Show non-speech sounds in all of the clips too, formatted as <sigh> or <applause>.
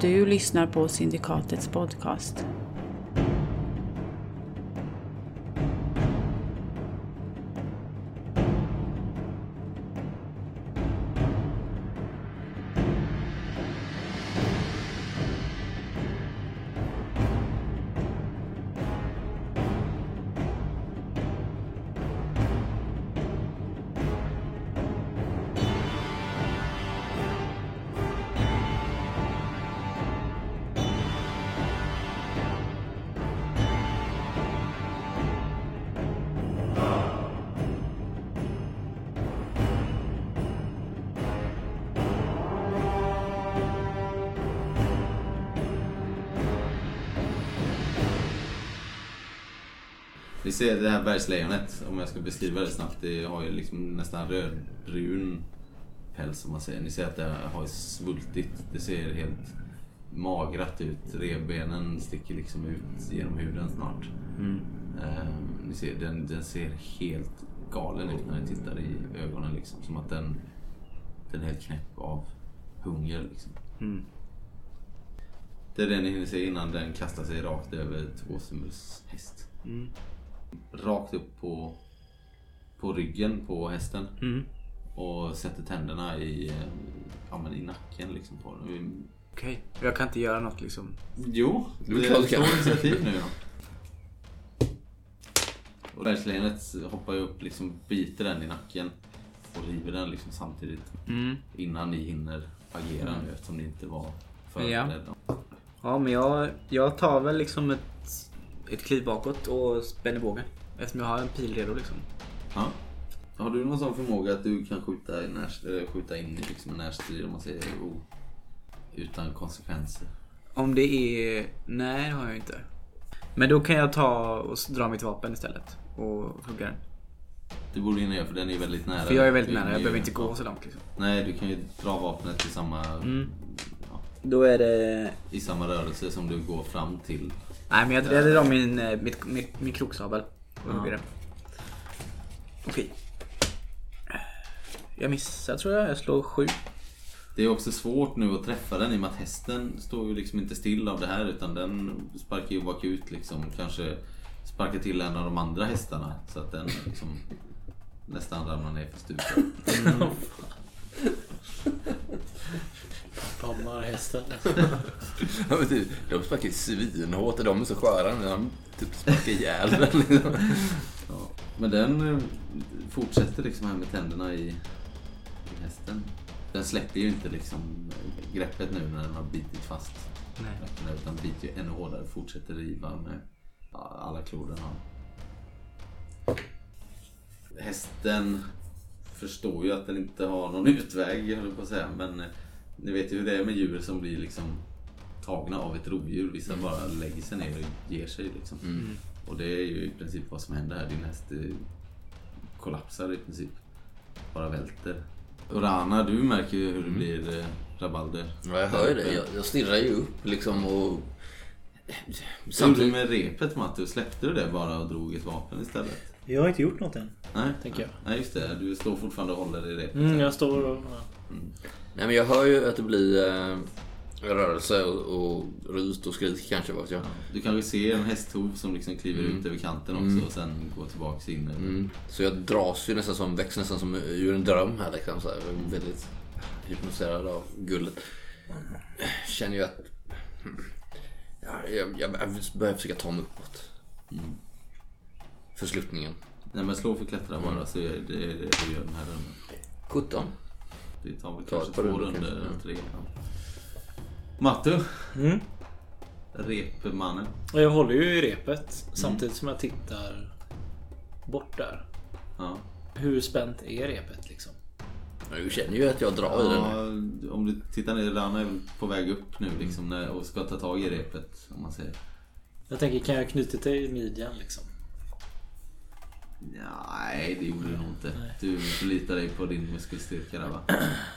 Du lyssnar på Syndikatets podcast. Ni ser det här bergslejonet, om jag ska beskriva det snabbt. Det har ju liksom nästan rödbrun päls som man säger. Ni ser att det har svultit. Det ser helt magrat ut. Revbenen sticker liksom ut genom huden snart. Mm. Uh, ni ser, den, den ser helt galen ut när ni tittar i ögonen. Liksom. Som att den, den är helt knäpp av hunger. Liksom. Mm. Det är det ni hinner se innan den kastar sig rakt över Tvåsumuls häst. Mm rakt upp på, på ryggen på hästen. Mm. Och sätter tänderna i, eh, ja, men i nacken liksom på den. Okej, okay. jag kan inte göra något liksom? Jo, du det är initiativ nu då. Och bergslejonet hoppar ju upp, liksom biter den i nacken och river den liksom samtidigt. Mm. Innan ni hinner agera nu eftersom ni inte var förberedda. Ja. ja, men jag, jag tar väl liksom ett ett kliv bakåt och spänner bågen. Eftersom jag har en pil redo liksom. Ja. Har du någon sån förmåga att du kan skjuta, i när, skjuta in i liksom en närstrid om man säger oh, utan konsekvenser? Om det är... Nej, det har jag inte. Men då kan jag ta och dra mitt vapen istället och hugga den. Det borde du göra för den är väldigt nära. För jag är väldigt nära, jag behöver inte gå så långt liksom. Nej, du kan ju dra vapnet i samma... Mm. Ja, då är det... I samma rörelse som du går fram till Nej men jag, jag drar min, eh, mitt, min, min kroksabel den. Okej. Jag missar tror jag. Jag slår sju. Det är också svårt nu att träffa den i och med att hästen står ju liksom inte still av det här utan den sparkar ju bakut liksom. Kanske sparkar till en av de andra hästarna så att den liksom nästan ramlar ner för stupen. Mm. <laughs> <laughs> Pammar hästen. <laughs> ja, typ, de sparkar svinhårt och de är så sköra när de typ sparkar ihjäl den. Liksom. <laughs> Ja. Men den eh, fortsätter liksom här med tänderna i, i hästen. Den släpper ju inte liksom greppet nu när den har bitit fast. Nej. Utan biter ju ännu hårdare. Fortsätter riva med alla klor den har. Hästen förstår ju att den inte har någon utväg, höll på att säga. Men eh, ni vet ju hur det är med djur som blir liksom tagna av ett rovdjur. Vissa mm. bara lägger sig ner och ger sig. Liksom. Mm. Och det är ju i princip vad som händer här. Din häst eh, kollapsar i princip. Bara välter. Och Rana, du märker ju hur det mm. blir eh, rabalder. Ja, jag hör ju det. Jag, jag stirrar ju upp liksom och... Samtidigt med repet Mattu, släppte du det bara och drog ett vapen istället? Jag har inte gjort något än. Nej, tänker jag. Nej, just det. Du står fortfarande och håller i repet. Mm, jag står och... Mm. Nej, men jag hör ju att det blir eh, rörelse och, och rust och skrik kanske. Vet jag. Du kanske ser en hästhov som liksom kliver mm. ut över kanten också mm. och sen går tillbaks in. Mm. Så jag dras ju nästan som, växer nästan som ur en dröm här liksom. Så här, väldigt hypnotiserad av guldet. Känner ju att... Ja, jag, jag börjar försöka ta mig uppåt. Mm. För sluttningen. Nej men slå för klättra bara mm. så är det det du gör den här rundan. 17. Det tar väl kanske två runder, tre. Ja. Mattu. Mm. Repmannen. Jag håller ju i repet mm. samtidigt som jag tittar bort där. Ja. Hur spänt är repet liksom? Du känner ju att jag drar ja, i den. Om du tittar ner, Rana är på väg upp nu liksom, och ska ta tag i repet. Om man säger. Jag tänker, kan jag knyta till midjan liksom? Nej, det gjorde du nog inte. Du förlitar dig på din muskelstyrka där va?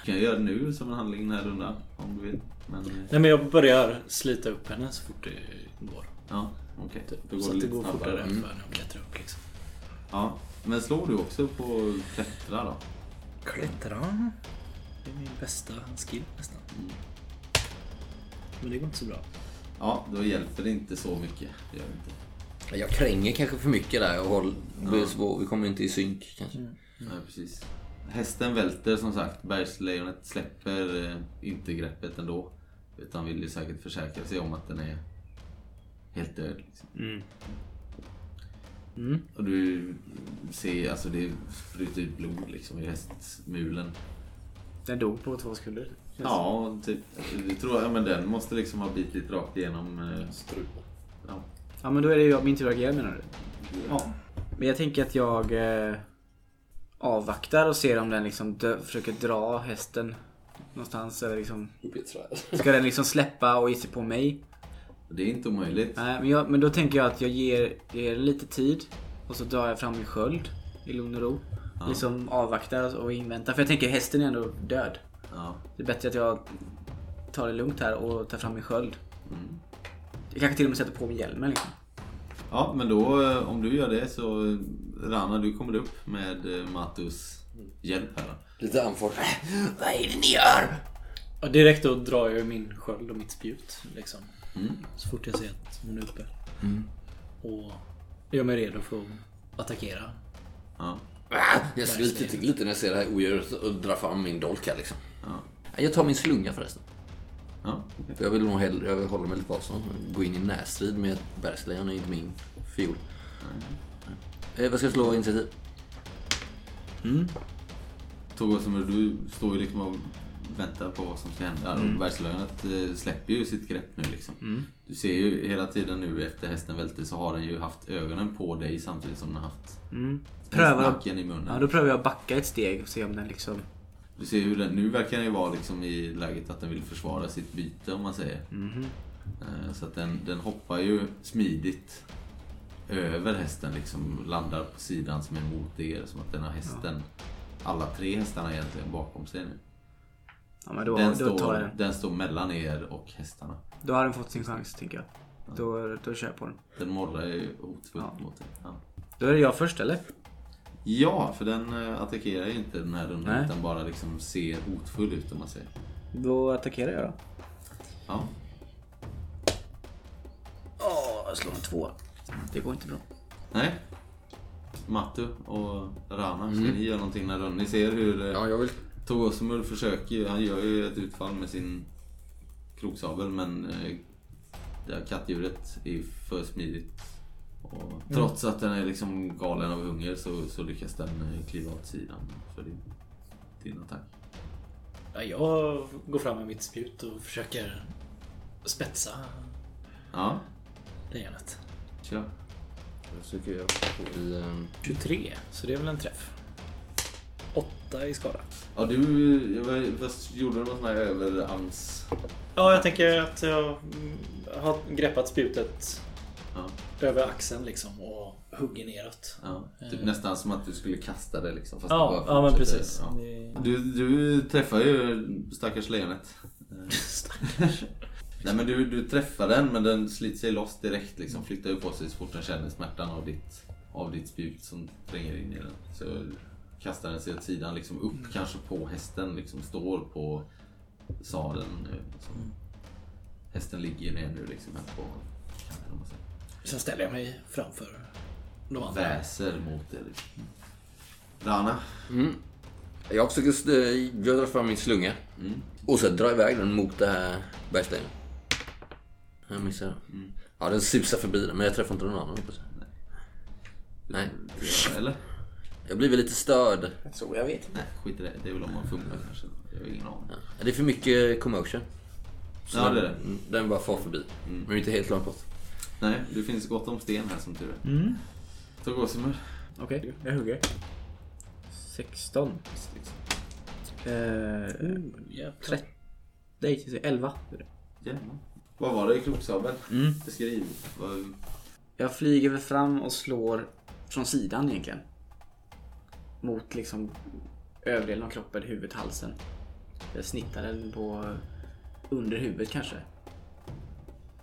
Du kan göra det nu som en handling den här rundan om du vill. Men... Eh, Nej men jag börjar slita upp henne så fort det går. Ja, okej. Okay. Så att det går snabbare. fortare mm. för henne att klättra upp liksom. Ja, men slår du också på klättra då? Klättra? Det är min bästa skill nästan. Mm. Men det går inte så bra. Ja, då hjälper det inte så mycket. Det gör det inte. Jag kränger kanske för mycket där och håll, blir svår, vi kommer inte i synk kanske. Nej, precis. Hästen välter som sagt. Bergslejonet släpper eh, inte greppet ändå. Utan vill ju säkert försäkra sig om att den är helt död. Liksom. Mm. Och du ser, alltså det sprutar ut blod liksom i hästmulen. Den dog på två sekunder. Ja, typ. Du tror, ja men den måste liksom ha bitit rakt igenom. eh, Strupen. Ja. Ja men då är det ju min tur att agera menar du? ja. Men jag tänker att jag eh, avvaktar och ser om den liksom dö- försöker dra hästen någonstans. Eller liksom, Upp i ett träd. ska den liksom släppa och ge sig på mig? Det är inte omöjligt. Nej, men, jag, men då tänker jag att jag ger, ger lite tid. Och så drar jag fram min sköld i lugn och ro. Liksom avvaktar och inväntar. För jag tänker hästen är ändå död. Ja. Det är bättre att jag tar det lugnt här och tar fram min sköld. Mm. Jag kanske till och med sätter på mig hjälmen liksom. ja, men då eh, om du gör det så Rana, du kommer upp med eh, Matus hjälp här. Lite andfådd. Vad är det ni gör? Ja, direkt då drar jag min sköld och mitt spjut. Liksom. Mm. Så fort jag ser att hon är uppe. Och gör mig redo för att attackera. Ja. Ah, Jag sliter till lite när jag ser det här odjuret och drar fram min dolk här liksom. Ja. Jag tar min slunga förresten. Ja. För jag vill nog hellre, jag vill hålla mig lite avstånd. Gå in i närstrid med ett bergslejon är inte min fiol. Eh, vad ska jag slå initiativ? Togosumer, du står ju liksom och väntar på vad som ska hända. Mm. Och Bergslöjnet eh, släpper ju sitt grepp nu liksom. Du ser ju hela tiden nu efter hästen välte så har den ju haft ögonen på dig samtidigt som den har haft Prövar nacken i munnen. Ja, då prövar jag backa ett steg och se om den liksom... Du ser hur den, nu verkar den ju vara liksom i läget att den vill försvara sitt byte om man säger. Eh, Så att den, den hoppar ju smidigt över hästen liksom, landar på sidan som är mot er. Som att den har hästen, alla tre hästarna egentligen bakom sig nu. Ja, då, Den då står, den. den står mellan er och hästarna. Då har den fått sin chans, tänker jag. Då, då kör jag på den. Den morrar ju hotfullt Ja. mot er. Ja. Då är det jag först, eller? Ja, för den eh, attackerar ju inte den här rundan Nej. utan bara liksom ser hotfull ut om man säger. Då attackerar jag då. Ja. Åh, jag slår en två. Det går inte bra. Nej. Matu och Rana, ska ni göra någonting när Ni ser hur eh, Ja, jag vill... Togosumur försöker ju, han gör ju ett utfall med sin kroksabel men eh, det här kattdjuret är för smidigt. Och trots att den är liksom galen av hunger så, så lyckas den eh, kliva åt sidan för din, din attack. Ja, jag går fram med mitt spjut och försöker spetsa Ja, lejonet. kör. Jag försöker göra i... ehm, 23, så det är väl en träff. 8 i skada. Ja, du, vad gjorde du någon sån här överarms... Ja, jag tänker att jag mm, har greppat spjutet Ja, över axeln liksom och hugger neråt. ja. Typ nästan som att du skulle kasta det liksom. Fast Ja, ja men precis. Ja. Du, du träffar ju stackars lejonet. <laughs> <laughs> Nej men du, du träffar den men den sliter sig loss direkt liksom. Flyttar ju på sig så fort den känner smärtan av ditt, av ditt spjut som tränger in i den. Så kastar den sig åt sidan liksom upp kanske på hästen liksom. Står på sadeln. eh, Liksom. Hästen ligger ner nu liksom här på kanten, om man säger. Sen ställer jag mig framför de andra. Väser mot er. Liksom. Rana. Mm. Jag försöker... st- Jag drar fram min slunga. Mm. Och så drar jag iväg den mot det här bergslejonet. Jag missar den. Ja, den susar förbi den, men jag träffar inte någon annan hoppas jag. Nej. Eller? Jag blir väl lite störd. Så jag vet. Nej, skit i det. Det är väl om man fumlar kanske. Jag har ingen aning. Ja. Det är för mycket commotion. Så Ja, den, det är det. mm, Den bara far förbi. Men inte helt långt bort. Nej, det finns gott om sten här som tur är. Mm. Togosimer. Okej, jag hugger. 16. Eh, Ja, 13. Nej, 11. Jävlar. Vad var det i kroksabeln? Mm. Beskriv. Vad... Jag flyger väl fram och slår från sidan egentligen. Mot liksom överdelen av kroppen, huvudet, halsen. Jag snittar den på under huvudet kanske.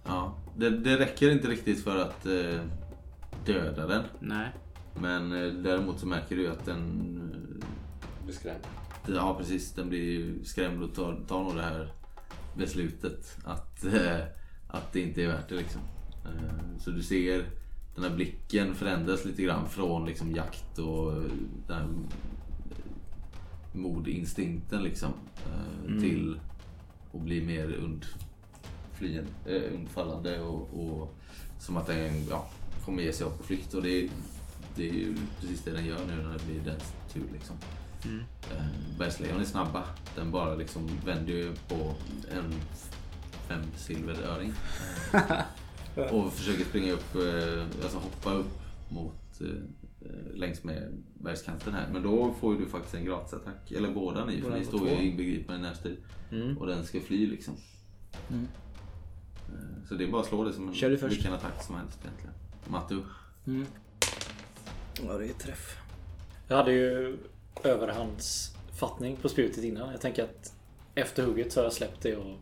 Ja, det, det räcker inte riktigt för att eh, döda den. Nej. Men eh, däremot så märker du att den... Blir skrämd. Eh, ja, precis. Den blir skrämd och tar, tar nog det här beslutet att, eh, att det inte är värt det liksom. Eh, så du ser den här blicken förändras lite grann från liksom jakt och den här modinstinkten liksom. Eh, till att bli mer undflyen, eh, undfallande och, och som att den ja, kommer ge sig upp på flykt. Och det, är- det är ju precis det den gör nu när det blir dens tur liksom. Eh, Bergslejon är snabba. Den bara liksom vänder ju på en fem silveröring. <laughs> Och försöker springa upp, eh, alltså hoppa upp mot eh, längs med bergskanten här. Men då får ju du faktiskt en gratisattack. Eller båda ni, för ni står ju inbegripna i närstrid. Mm. Och den ska fly liksom. Eh, Så det är bara att slå det som en Kör du först. vilken attack som helst egentligen. Mattu. Ja, det är träff. Jag hade ju överhandsfattning på spjutet innan. Jag tänker att efter hugget så har jag släppt det och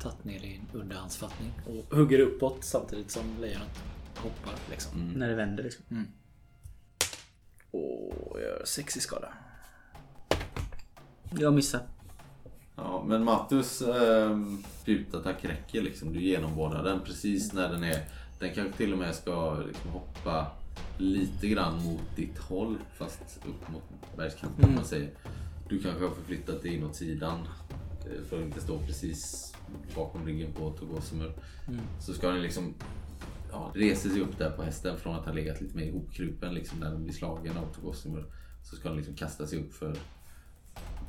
tagit ner det i en underhandsfattning. Och hugger uppåt samtidigt som lejonet hoppar liksom. När det vänder liksom. Och jag gör 6 i skada. Jag missar. Ja, men Mattus eh, spjutattack räcker liksom. Du genomborrar den precis när den är... Den kanske till och med ska liksom hoppa lite grann mot ditt håll fast upp mot bergskanten om man säger. Du kanske har förflyttat dig in åt sidan eh, för att inte stå precis bakom ryggen på Togosimur. Så ska den liksom ja, reser sig upp där på hästen från att ha legat lite mer ihopkrupen liksom när den blir slagen av Togosimur. Så ska den liksom kasta sig upp för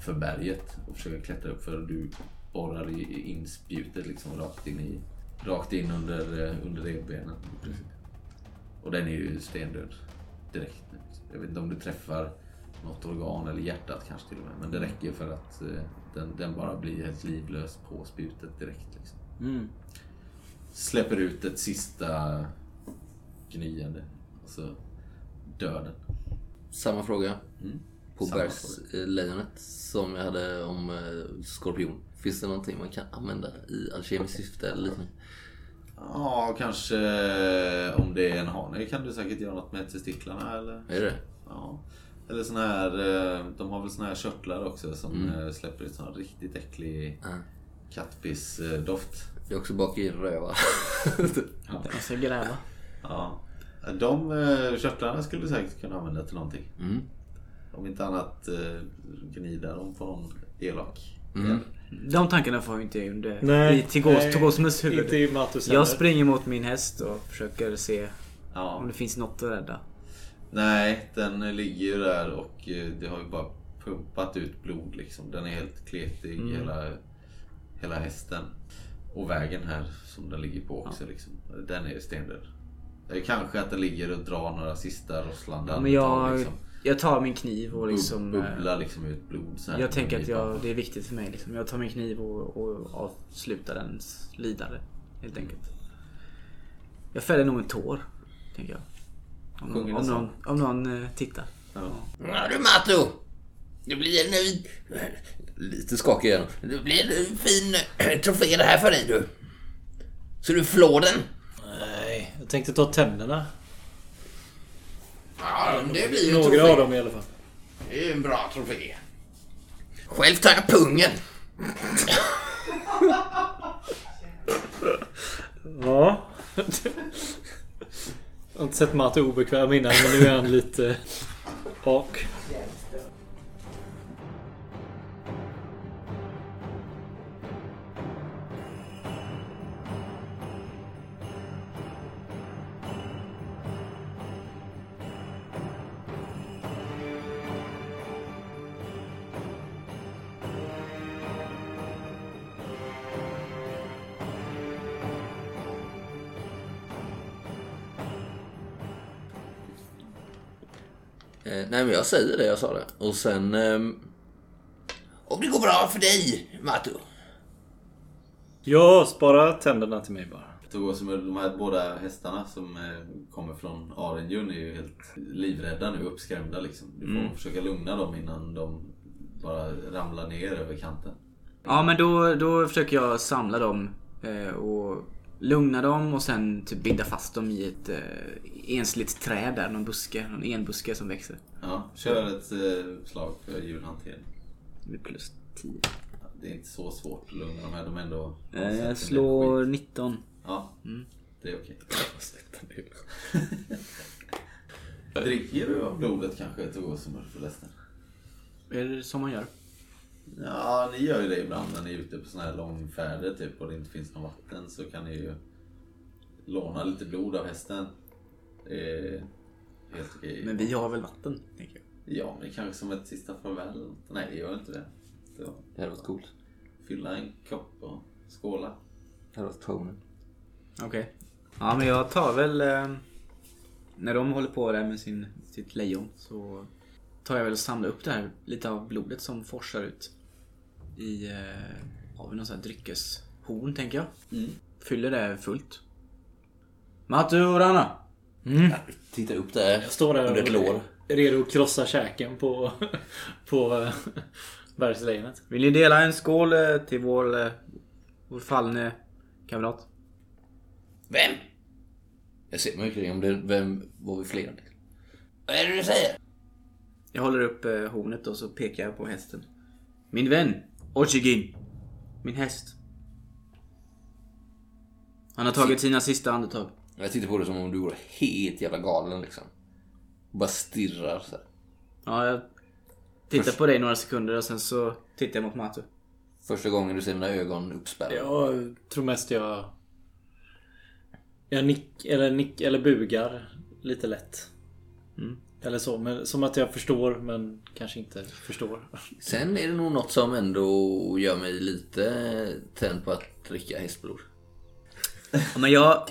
för berget och försöka klättra upp för du borrar in spjutet liksom rakt in, i, rakt in under, eh, under revbenen. Och den är ju stendöd direkt. Jag vet inte om du träffar något organ eller hjärtat kanske till och med. Men det räcker för att eh, den, den bara blir helt livlös på spjutet direkt. Liksom. Mm. Släpper ut ett sista gnyende och så dör den. Samma fråga. Mm. På bergslejonet som jag hade om eh, skorpion. Finns det någonting man kan använda i alkemiskt syfte eller liknande? Ja, kanske eh, om det är en hane kan du säkert göra något med testiklarna eller? Är det Ja. Eller sån här, eh, de har väl såna här körtlar också som eh, släpper ut sån riktigt äcklig Ja. kattpissdoft. Det är också bak i röva. <laughs> Jag <laughs> ska gräva. Ja. De eh, körtlarna skulle du säkert kunna använda till någonting. Mm. Om inte annat eh, gnida dem på någon elak. Mm. De tankarna får jag inte under Nej, i Togosmus huvud. Inte i Matus Jag springer mot min häst och försöker se Ja. om det finns något att rädda. Nej, den ligger ju där och eh, det har ju bara pumpat ut blod liksom. Den är helt kletig hela, hela hästen. Och vägen här som den ligger på också liksom. Den är stendöd. Kanske att den ligger och drar några sista rosslande Ja, men jag, liksom. Jag tar min kniv och liksom... Eh, Bubblar liksom ut blod så här. Jag tänker att jag, det är viktigt för mig. Liksom. Jag tar min kniv och, och avslutar dens lidande. Helt enkelt. Jag fäller nog en tår. Tänker jag. Om, om, den någon, om någon eh, tittar. Ja. Ja du Matto! Det blir nu... Lite skakig igen. Det blir en fin eh, trofé det här för dig du. Så du flår den? Nej, jag tänkte ta tänderna. Ja, det blir ju Några trofé. av dem i alla fall. Det är ju en bra trofé. Själv tar jag pungen. Ja. Jag har inte sett Matte obekväm innan men nu är han lite ak. Säger det, jag sa det. Och sen... ehm, om det går bra för dig, Matto. Ja, spara tänderna till mig bara. Togosumur, de här båda hästarna som eh, kommer från Arenjun är ju helt livrädda nu, uppskrämda liksom. Du får försöka lugna dem innan de bara ramlar ner över kanten. Ja men då, då försöker jag samla dem eh, och lugna dem och sen typ binda fast dem i ett eh, ensligt träd där. Någon buske, någon enbuske som växer. Ja, kör ett eh, slag för djurhantering. Det blir plus 10. det är inte så svårt att lugna de här. De är ändå... Eh, Jag slår 19. Ja, det är okej. <laughs> Dricker du av blodet kanske till Gåsemur förresten? Är det som man gör? Ja, ni gör ju det ibland när ni är ute på såna här långfärder typ och det inte finns något vatten så kan ni ju låna lite blod av hästen. Det är helt okej. Men vi har väl vatten, tänker jag. Ja, men kanske som ett sista farväl. Nej, det gör inte det. Så, Det hade varit coolt. fylla en kopp och skåla. Det hade varit tonen. Okej. Ja, men jag tar väl... Eh, när de håller på där med sin, sitt lejon så tar jag väl och samlar upp det här, lite av blodet som forsar ut. I... Eh, har vi någon sån här dryckeshorn, tänker jag. Fyller det fullt. Matu och Rana! Titta upp där. Jag står där under ett lår. redo att krossa käken på, <laughs> på eh, bergslejonet. Vill ni dela en skål eh, till vår, eh, vår fallne kamrat? Vem? Jag ser mig omkring om det vem var vi fler? Vad är det du säger? Jag håller upp eh, hornet och så pekar jag på hästen. Min vän, Ochigin. Min häst. Han har tagit sina sista andetag. Jag tittar på det som om du vore helt jävla galen liksom. Bara stirrar så här. Ja, jag tittar på dig några sekunder och sen så tittar jag mot Matu. Första gången du ser mina ögon uppspärrade. Jag tror mest jag... Jag nick, eller nick, eller bugar lite lätt. Eller så, men som att jag förstår men kanske inte förstår. Sen är det nog något som ändå gör mig lite tänd på att dricka hästblod. Ja, men jag...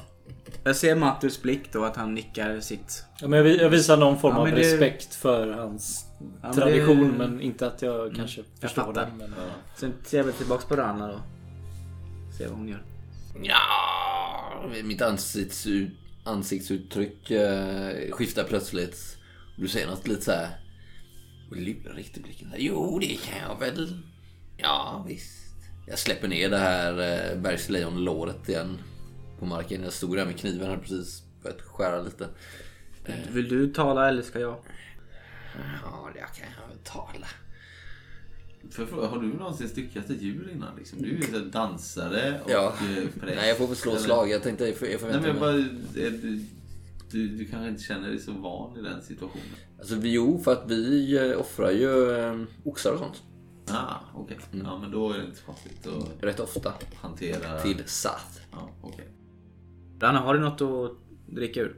Jag ser Matus blick då att han nickar sitt. Ja, men jag, vi- jag visar någon form Ja, av det- respekt för hans men tradition det- men inte att jag kanske förstår fattar. den. Men, Sen ser jag väl tillbaks på Rana då. Ser vad hon gör. Ja, mitt ansikts, ansiktsuttryck eh, skiftar plötsligt. Du säger något lite så här lurigt i blicken. Jo, det kan jag väl. Ja, visst. Jag släpper ner det här eh, bergslejonlåret igen på marken. Jag stod där med kniven här precis börjat skära lite. Vill du tala eller ska jag? Ja, det kan jag väl tala. För fråga, har du någonsin styckat ett djur innan? Liksom? Du är ju dansare och Ja. eh, präst. Nej, jag får väl slå eller- slag. Jag tänkte, jag Nej, förväntar men mig. bara, är du, du, kanske inte känner dig så van i den situationen? Alltså, vi- jo, för att vi eh, offrar ju eh, oxar och sånt. Ah, okej. Ja, men då är det inte så konstigt att Rätt ofta. hantera... Till Sath. Ja, okej. Rana, har du något att dricka ur?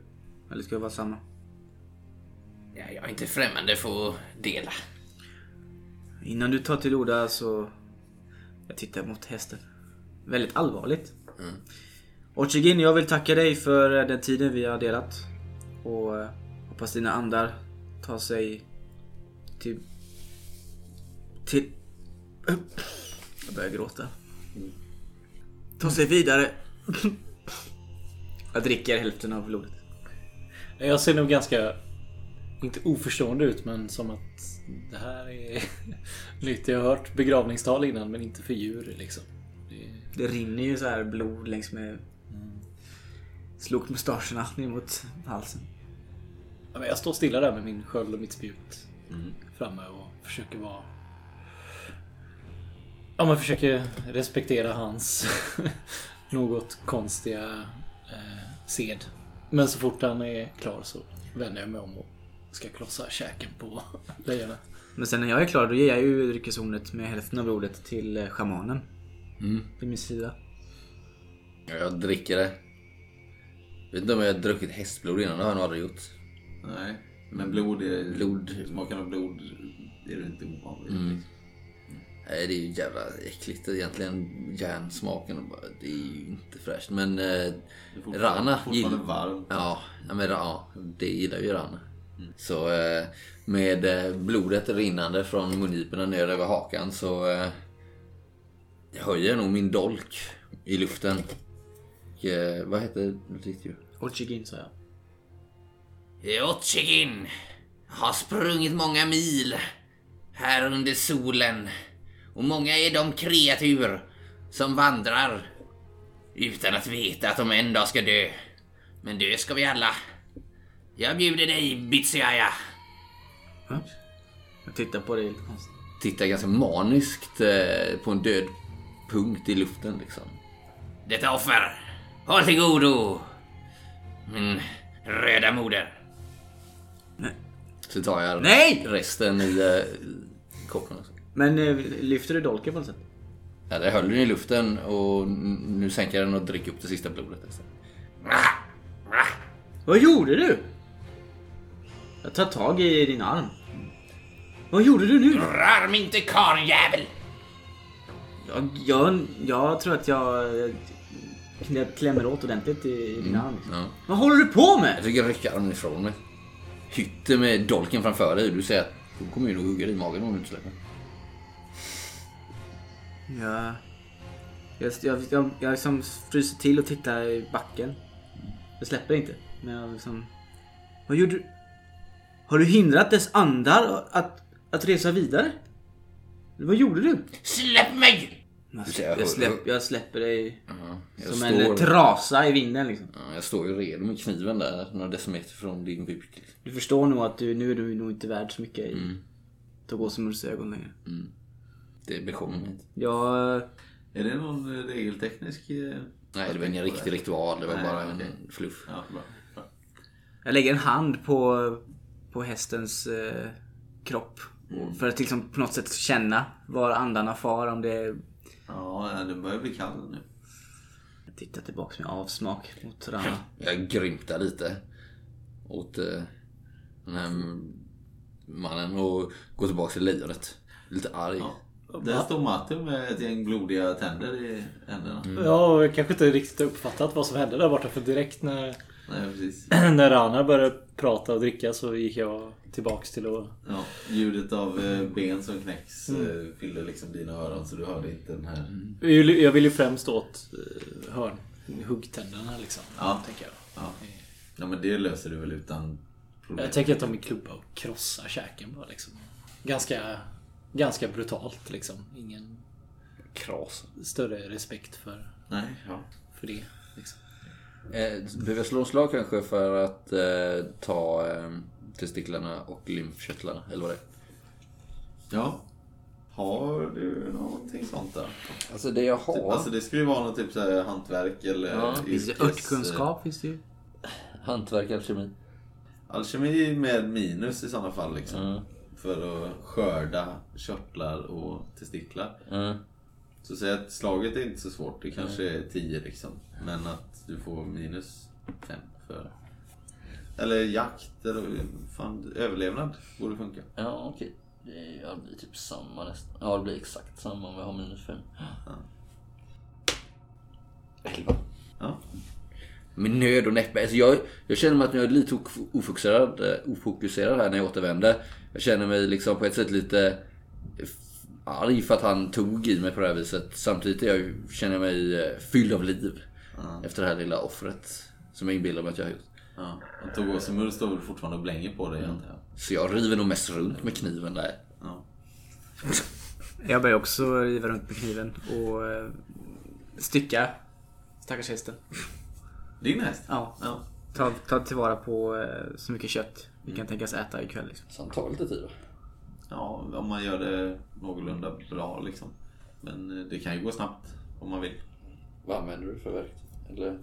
Eller ska det vara samma? Ja, jag är inte främmande för att dela. Innan du tar till orda så... Jag tittar mot hästen. Väldigt allvarligt. Mm. Ochigin, jag vill tacka dig för eh, den tiden vi har delat. Och eh, hoppas dina andar tar sig till... Till... Jag börjar gråta. Ta sig vidare. Jag dricker hälften av blodet. Jag ser nog ganska, inte oförstående ut men som att det här är <laughs> nytt. Jag har hört begravningstal innan men inte för djur liksom. Det, Det rinner ju så här blod längs med slokmustascherna ner mot halsen. Ja, men jag står stilla där med min sköld och mitt spjut framme och försöker vara... Ja, men försöker respektera hans <laughs> något konstiga eh, sed. Men så fort han är klar så vänder jag mig om och ska krossa käken på <laughs> lejonet. Men sen när jag är klar då ger jag ju dryckeshornet med hälften av blodet till eh, shamanen. Vid min sida. Ja, Jag dricker det. Jag vet inte om jag har druckit hästblod innan, det har jag nog aldrig gjort. Nej, men blod är... Blod. Smaken av blod är det inte ovanligt. Mm. liksom. Nej, det är ju jävla äckligt egentligen. Järnsmaken, det är ju inte fräscht. Men eh, fortfarande- Rana fortfarande gillar... varmt. Ja, men ja, det gillar ju Rana. Så eh, med eh, blodet rinnande från mungiporna ner över hakan så eh, jag höjer nog min dolk i luften. Och, eh, vad heter djur? Ochigin sa jag. Jotjigin har sprungit många mil här under solen och många är de kreatur som vandrar utan att veta att de en dag ska dö. Men dö ska vi alla. Jag bjuder dig, Bitsiaya. Jag tittar på dig lite konstigt. tittar ganska maniskt eh, på en död punkt i luften liksom. Detta offer, håll till godo, min röda moder. Så tar jag Nej! resten i eh, koppen också. Men eh, lyfter du dolken på något sätt? Ja, det höll den i luften och nu sänker jag den och dricker upp det sista blodet. Vad gjorde du? Jag tar tag i din arm. Vad gjorde du nu? Rör mig inte karljävel! Jag, jag, jag tror att jag eh, klämmer åt ordentligt i, i din arm. liksom. Ja. Vad håller du på med? Jag tycker rycka armen ifrån mig. Hytter med dolken framför dig. Du säger att hon kommer ju nog hugga dig i magen om du inte släpper. Ja. Jag, jag, jag, jag liksom fryser till och tittar i backen. Jag släpper inte. Men jag liksom... Vad gjorde du? Har du hindrat dess andar att, att resa vidare? Vad gjorde du? Släpp mig! Jag, ser jag- jag, släpp, jag släpper dig Ja, jag, som står, en trasa i vinden liksom. ja, jag står ju redo med kniven där några decimeter från din buk. liksom. Du förstår nog att du, nu är du nog inte värd så mycket i Togosumurs ögon längre. Det bekommer mig inte. Jag... Är det någon eh, regelteknisk... eh, Nej, det var ingen riktig ritual. Det var Nej, bara okej. en fluff. Ja, bra. bra. Jag lägger en hand på, på hästens eh, kropp. Och För att liksom på något sätt känna var andarna far. Om det är... Ja, den börjar bli kall nu. Jag tittar tillbaka med avsmak mot Rana. <laughs> Jag grymtar lite åt eh, den här mannen och går tillbaka till lejonet. Lite arg. Ja. Där står Martin med ett gäng blodiga tänder i händerna. Ja, jag kanske inte riktigt uppfattat vad som hände där borta för direkt när, Nej, <clears throat> när Rana började prata och dricka så gick jag tillbaks till att... Ja, ljudet av eh, ben som knäcks eh, fyllde liksom dina öron så du hörde inte den här... Jag vill- Jag vill ju främst åt eh, hörn... Huggtänderna liksom. Ja. Tänker jag. Ja. ja, men det löser du väl utan problem? jag tänker att de är klubba och krossar käken bara liksom. Ganska, ganska brutalt liksom. Ingen Kras. större respekt för, Nej, ja. för det. Behöver jag slå en slag kanske för att eh, ta eh, testiklarna och lymfkörtlarna? Eller vad det är? Ja. Har du någonting sånt där? Alltså det jag har. Alltså det skulle ju vara något typ så här hantverk eller Ja. Yrkes- örtkunskap? Finns det ju. Hantverk, alkemi. Alkemi med minus i sådana fall liksom. Mm. För att skörda körtlar och testiklar. Mm. Så säg att slaget är inte så svårt. Det kanske är 10 liksom. Men att du får minus 5 för... Eller jakt eller fan, överlevnad borde funka. Ja, okej. Det ja, det blir typ samma nästan. Ja, det blir exakt samma om vi har minus fem. Elva. Ja. Med nöd och näppe. Alltså jag, jag känner mig att jag är lite of- ofokuserad, eh, ofokuserad här när jag återvänder. Jag känner mig liksom på ett sätt lite arg för att han tog i mig på det här viset. Samtidigt är jag, känner jag mig eh, fylld av liv. Efter det här lilla offret som jag inbillar mig att jag har gjort. ja. Och Togosumur står väl fortfarande och blänger på dig antar jag. Så jag river nog mest runt med kniven där. Ja. Jag börjar också riva runt med kniven och eh, stycka stackars hästen. Din häst? Ja. ja. Ta, ta tillvara på eh, så mycket kött vi kan tänkas äta ikväll. Liksom. Så han tar lite tid va? Ja, om man gör det någorlunda bra liksom. Men eh, det kan ju gå snabbt om man vill. Vad använder du för verktyg? Eller?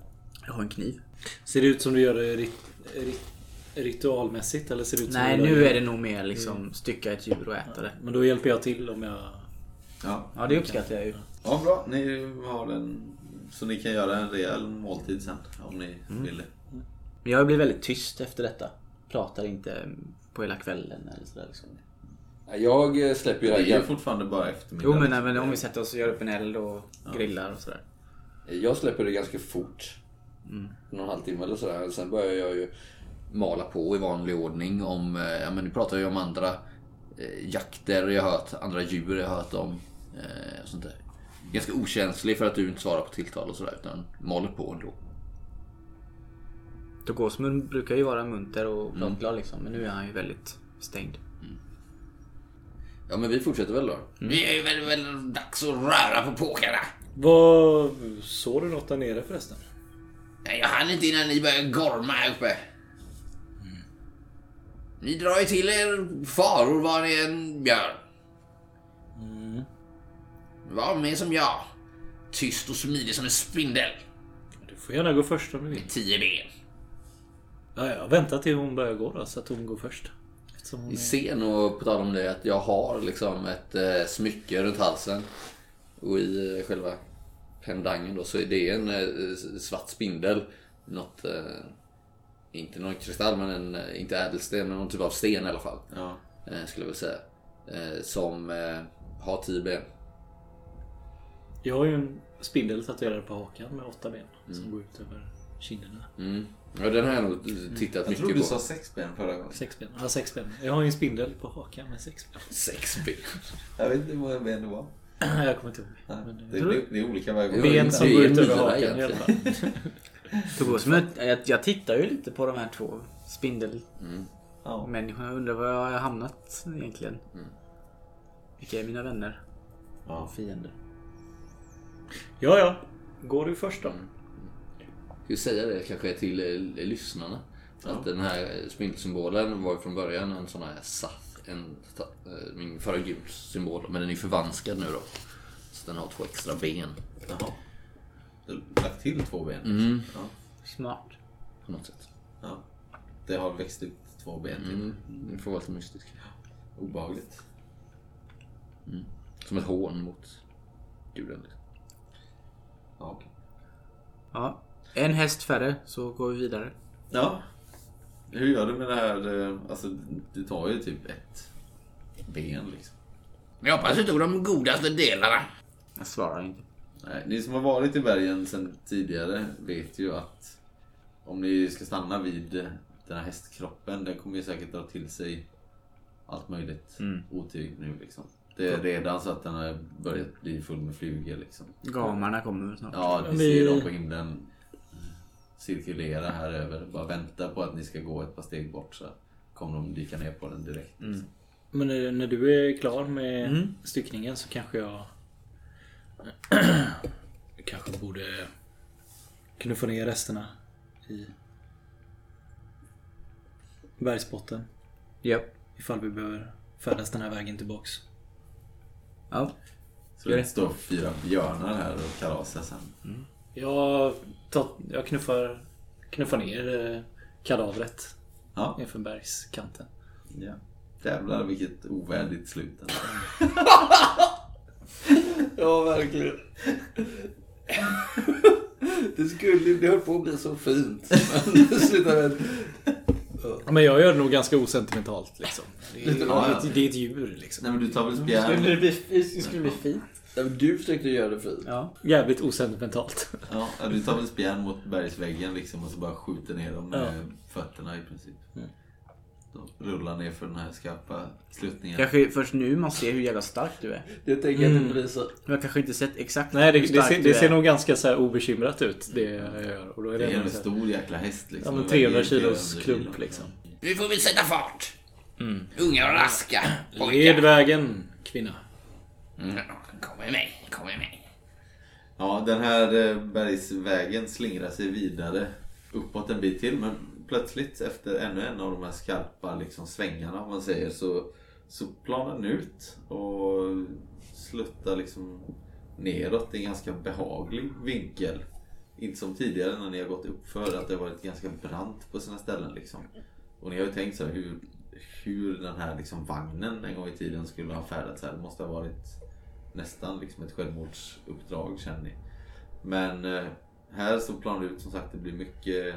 Jag har en kniv. Ser det ut som du gör det rit, rit, ritualmässigt eller ser det ut som Nej, du nu är det nog mer liksom stycka ett djur och äta det. Men då hjälper jag till om jag... Ja, Ja, det uppskattar jag ju. ja bra. Ni har en... Så ni kan göra en rejäl måltid sen om ni vill det. Men jag blir väldigt tyst efter detta. Pratar inte på hela kvällen eller sådär liksom. Jag släpper ju det Det är här. fortfarande bara eftermiddag. Jo men, liksom. men om vi sätter oss och gör upp en eld och grillar och sådär. Jag släpper det ganska fort. Någon halvtimme eller sådär. Sen börjar jag ju mala på i vanlig ordning om, eh, ja men nu pratar jag om andra eh, jakter jag har hört, andra djur jag har hört om. Eh, sånt där. Ganska okänslig för att du inte svarar på tilltal och sådär utan maler på ändå. Togosmun brukar ju vara munter och pratglad liksom. Men nu är han ju väldigt stängd. Ja men vi fortsätter väl då. Vi är ju väl, väl dags att röra på påkarna. Vad... Såg du något där nere förresten? Nej, Jag hann inte innan ni började gorma här uppe. Ni drar ju till er faror vad ni än gör. Var med som jag. Tyst och smidig som en spindel. Du får gärna gå först om du vill. Med tio ben. Ja, jag väntar till hon börjar gå då, så att hon går först. Vi är... ser nog på tal om det att jag har liksom ett eh, smycke runt halsen. Och i eh, själva pendangen då så är det en eh, svart spindel. Något, eh, inte någon kristall men en, inte ädelsten men någon typ av sten i alla fall. Ja. Skulle jag vilja säga. Som har tio ben. Jag har ju en spindel tatuerad på hakan med åtta ben. Som går ut över kinderna. Mm. Ja, den har jag nog tittat Jag mycket tror du på. sa sex ben förra gången. Sex ben. Jag har sex ben. Jag har ju en spindel på hakan med sex ben. Sex ben. Jag vet inte hur många ben det var. <clears throat> Jag kommer inte ihåg. Men, det, eh, det, det är olika vägar. Ben som går en ut över hakan i alla fall. Ett, jag, jag tittar ju lite på de här två spindelmänniskorna. Ja. Jag undrar var jag har hamnat egentligen. Vilka är mina vänner? Ja. Fiender? Ja, ja. Går du först då? Ska vi säga det kanske till eh, lyssnarna? Att den här spindelsymbolen var från början en sån här sath, en, eh, min förra guds symbol. Men den är förvanskad nu då. Så den har två extra ben Jaha. Du har lagt till två ben? Mm. Ja. Smart. på något sätt. ja. Det har växt ut två ben till. Mm. Det får vara lite mystiskt. Obehagligt. Som ett hån mot guden. liksom. Ja, okej. Ja. En häst färre så går vi vidare. ja. Hur gör du med det här? eh, Alltså, du tar ju typ ett ben liksom. Jag hoppas du tog de godaste delarna. Jag svarar inte. Nej, ni som har varit i bergen sedan tidigare vet ju att om ni ska stanna vid den här hästkroppen, den kommer ju säkert dra till sig allt möjligt otyg nu liksom. Det är redan så att den har börjat bli full med flugor liksom. Gamarna kommer snart. Ja, ni ser dem på himlen cirkulera här över. Bara vänta på att ni ska gå ett par steg bort så kommer de dyka ner på den direkt. liksom. Men när, när du är klar med Mm. styckningen så kanske jag... <clears throat> kanske borde knuffa ner resterna i bergsbotten. Japp. Ifall vi behöver färdas den här vägen tillbaks. Ja. Så det står fyra björnar här och kalasar sen. Jag, tar, jag knuffar, knuffar ner eh, kadavret Ja, inför bergskanten. ja. Jävlar vilket ovärdigt slut. <laughs> Ja, verkligen. Det skulle det höll på att bli så fint. Men det slutade med... Ja, Men jag gör det nog ganska osentimentalt liksom. Det är, Lite, ja, ja. det är, ett djur liksom. Nej men du tar väl Skulle spjärn? det bli, det skulle bli fint? Ja, men Du försökte göra det fint. Ja. Jävligt osentimentalt. Ja, du tar väl <laughs> spjärn mot bergsväggen liksom och så bara skjuter ner dem med Ja. fötterna i princip. De rullar ner för den här skarpa sluttningen. Kanske först nu man ser hur jävla stark du är. Jag tänker att det blir så... Jag har kanske inte sett exakt Nej, det, hur det, stark ser, du det är. ser nog ganska så här obekymrat ut det jag gör. Och då är det, Det är en stor jäkla häst Ja, liksom. men Den 300 väger flera kilos klump liksom. Nu får vi sätta fart. Unga och raska Led pojkar. vägen, kvinna. Mm. Kom med mig, kom med mig. Ja, den här eh, bergsvägen slingrar sig vidare uppåt en bit till men plötsligt efter ännu en av de här skarpa liksom, svängarna om man säger så, så planar den ut och sluttar liksom neråt i en ganska behaglig vinkel. Inte som tidigare när ni har gått upp för att det har varit ganska brant på sina ställen liksom. Och ni har ju tänkt så här hur, hur den här liksom vagnen en gång i tiden skulle ha färdats här. Det måste ha varit nästan liksom ett självmordsuppdrag känner ni. Men eh, här så planar det ut som sagt det blir mycket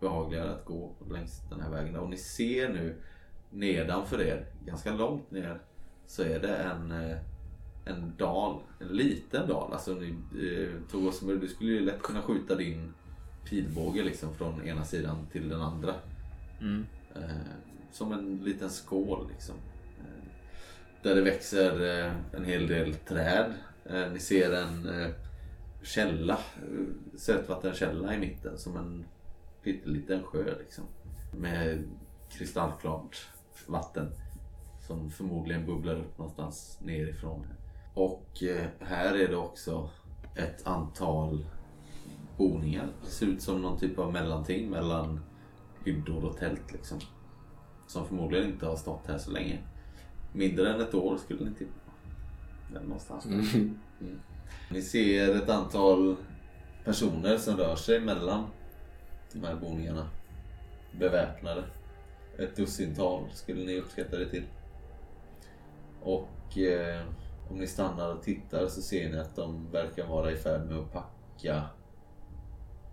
behagligare att gå längs den här vägen. Och ni ser nu nedanför er, ganska långt ner, så är det en, eh, en dal. En liten dal. Alltså ni, eh, Togosmer, du skulle ju lätt kunna skjuta din pilbåge liksom från ena sidan till den andra. Eh, som en liten skål liksom. Där det växer eh, en hel del träd. Eh, Ni ser en eh, källa, sötvattenkälla i mitten som en pytteliten sjö liksom. Med kristallklart vatten som förmodligen bubblar upp någonstans nerifrån. Och här är det också ett antal boningar. Det ser ut som någon typ av mellanting mellan hyddor och tält liksom. Som förmodligen inte har stått här så länge. Mindre än ett år skulle ni tippa. Där någonstans. Mm. Ni ser ett antal personer som rör sig mellan de här boningarna. Beväpnade. Ett dussintal skulle ni uppskatta det till. Och eh, om ni stannar och tittar så ser ni att de verkar vara i färd med att packa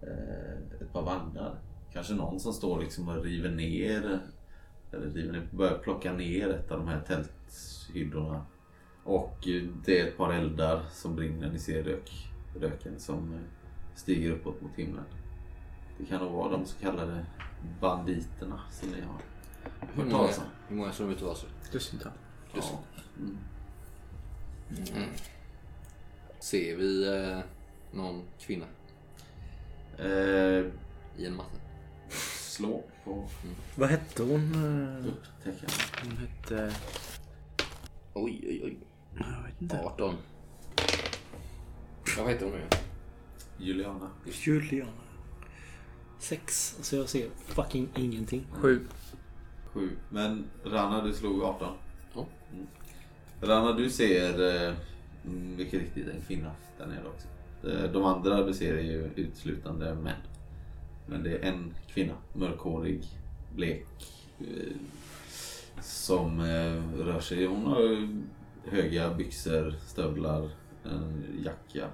eh, ett par vagnar. Kanske någon som står liksom och river ner eller river ner, börjar plocka ner ett av de här tälthyddorna. Och det är ett par eldar som brinner. Ni ser rök, röken som eh, stiger uppåt mot himlen. Det kan nog vara de så kallade banditerna som ni har hört många, talas om. hur många står de och vasar? Dussintal. Ja. Mm. Ser vi eh, någon kvinna Eh, i en matte? slå på Vad hette hon? upptäckande. Hon hette... Oj, oj, oj. Jag vet inte. 18. Vad heter hon nu? Juliana. Juliana. Sex. Alltså jag ser fucking ingenting. Sju. Sju. Men Rana, du slog 18. Ja. Mm. Rana, du ser eh, mm, mycket riktigt en kvinna där nere också. Eh, De andra du ser är ju uteslutande män. Men det är en kvinna, mörkhårig, blek, eh, som eh, rör sig. Hon har höga byxor, stövlar, en jacka.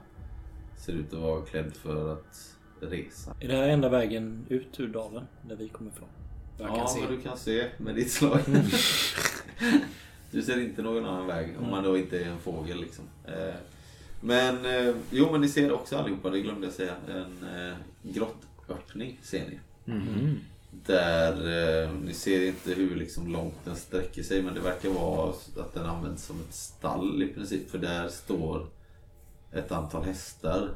Ser ut att vara klädd för att resa. Är det här enda vägen ut ur dalen? Där vi kommer ifrån? Jag ja, vad du kan se med ditt slag. <laughs> du ser inte någon annan väg om man då inte är en fågel liksom. Eh, Men jo, men ni ser också allihopa, det glömde jag säga, en eh, grottöppning ser ni. Mhm. Där eh, ni ser inte hur liksom långt den sträcker sig men det verkar vara att den används som ett stall i princip. För där står ett antal hästar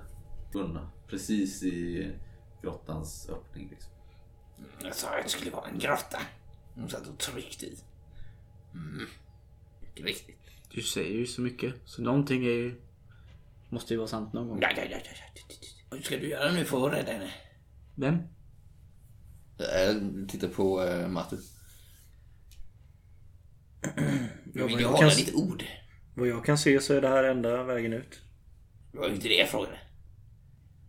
bundna precis i grottans öppning. Liksom. Jag sa att det skulle vara en grotta. Hon satt och tryckte i. Mm. Mycket riktigt. Du säger ju så mycket. Så någonting är ju... Måste ju vara sant någon gång. Ja, ja, ja, ja, ja. Vad ska du göra nu för att rädda henne? Vem? Jag tittar på uh, Matu. Ja, Vill jag hålla kan- ditt ord? Vad jag kan se så är det här enda vägen ut. Det var ju inte det jag frågade.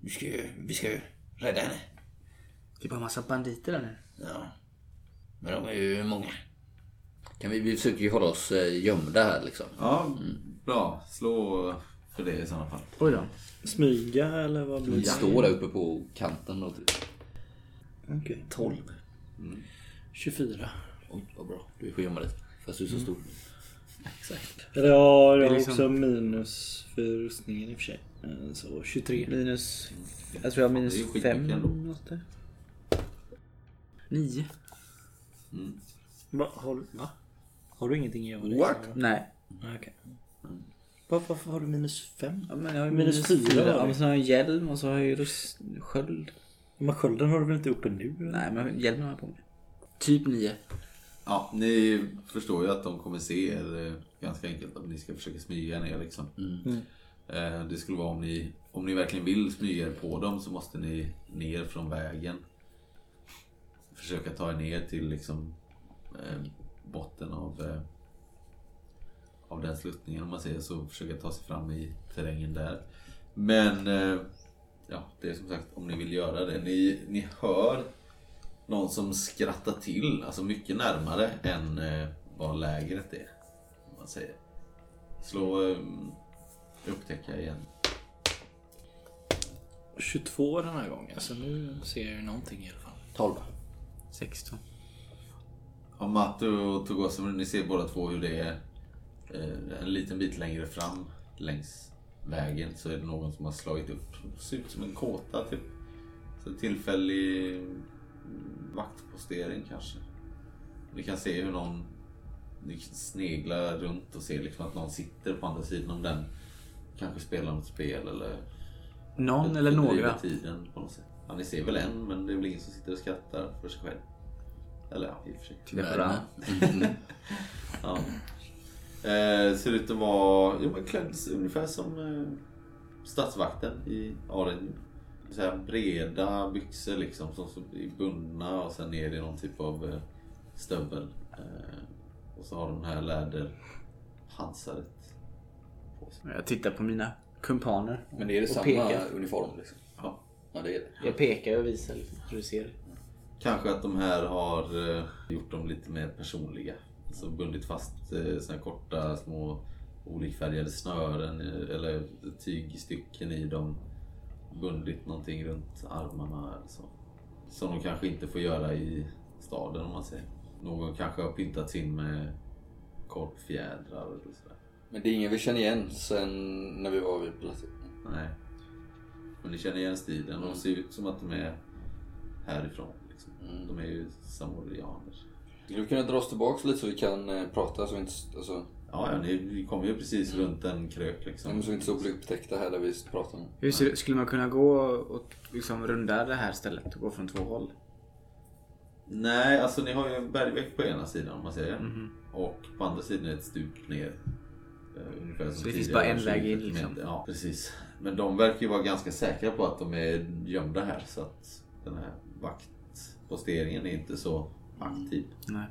Du ska ju, vi ska ju rädda henne. Det är bara massa banditer där nu. Ja. Men de är ju många. Kan vi, vi försöker ju hålla oss eh, gömda här liksom. Ja, bra. Slå för det i sådana fall. Oj då. Smyga eller vad blir Vi det? står där uppe på kanten och typ. Okej. 12. 24. Oj, vad bra. Du får gömma dig. Fast du är så stor. Exakt. Eller ja, jag har liksom- också minus för rustningen i och för sig. Eh, Så 23. Minus... Jag tror jag har Det är minus ju skitmycket fem. ändå. Något där. Nio. Va? Har, va? Har du ingenting i övrigt? What? Nej. Nej, Okej. Va- Varför har du minus 5? Ja, men jag har ju Minus minus, fyra fyra. har Ja, men så har jag hjälm och så har jag ju rust... sköld. Men skölden har du väl inte uppe nu? eller? Nej, men hjälmen har jag på mig. Typ nio. Ja, ni förstår ju att de kommer se er ganska enkelt om ni ska försöka smyga ner liksom. Eh, Det skulle vara om ni, om ni verkligen vill smyga er på dem så måste ni ner från vägen. Försöka ta er ner till liksom eh, botten av, eh, av den sluttningen om man säger så. Försöka ta sig fram i terrängen där. Men eh, ja, det är som sagt om ni vill göra det. Ni, ni hör någon som skrattar till, alltså mycket närmare än eh, vad lägret är. Om man säger. Slå eh, upptäcka igen. 22 den här gången. Så nu ser jag ju någonting i alla fall. 12. 16. Ja, Matte och Togosu, ni ser båda två hur det är en liten bit längre fram längs vägen så är det någon som har slagit upp. Det ser ut som en kåta typ. Så en tillfällig vaktpostering kanske. Ni kan se hur någon sneglar runt och ser liksom att någon sitter på andra sidan om den. Kanske spelar något spel eller Någon eller några. tiden på något sätt. Ja, ni ser väl en men det är väl ingen som sitter och skrattar för sig själv. Eller ja, i och för sig. Den. <laughs> Ja. Eh, ser ut att vara men klädd ungefär som eh, stadsvakten i. Så här breda byxor liksom som som är bundna och sen ner i någon typ av eh, stövel. Eh, och så har de här läderpansaret på sig. Jag tittar på mina kumpaner. Men det är det och samma pekar. uniform liksom? Ja. Ja, det är det. Jag pekar och visar liksom, hur du ser. Kanske att de här har eh, gjort dem lite mer personliga. Så bundit fast eh, såna korta små olikfärgade snören eh, eller tygstycken i dem. Bundit någonting runt armarna eller så. Som de kanske inte får göra i staden om man säger. Någon kanske har pyntats in med korpfjädrar eller sådär. Men det är ingen vi känner igen sen när vi var vid platsen. Nej. Men ni känner igen stilen. De ser ut som att de är härifrån. Liksom. De är ju samorianer. Skulle vi kunna dra oss tillbaka lite så vi kan eh, prata så vi inte, alltså, Ja, ja ni, vi kommer ju precis runt en krök liksom. så vi inte så blir upptäckta här där vi pratar. om. Hur ser, skulle man kunna gå och liksom runda det här stället och gå från två håll? Nej, alltså ni har ju en bergvägg på ena sidan om man säger. Och på andra sidan är ett stup ner. Eh, Ungefär som Så det finns tidigare, bara en 20 väg in, meter. liksom? Ja, precis. Men de verkar ju vara ganska säkra på att de är gömda här. Så att den här vaktposteringen är inte så aktiv. Nej.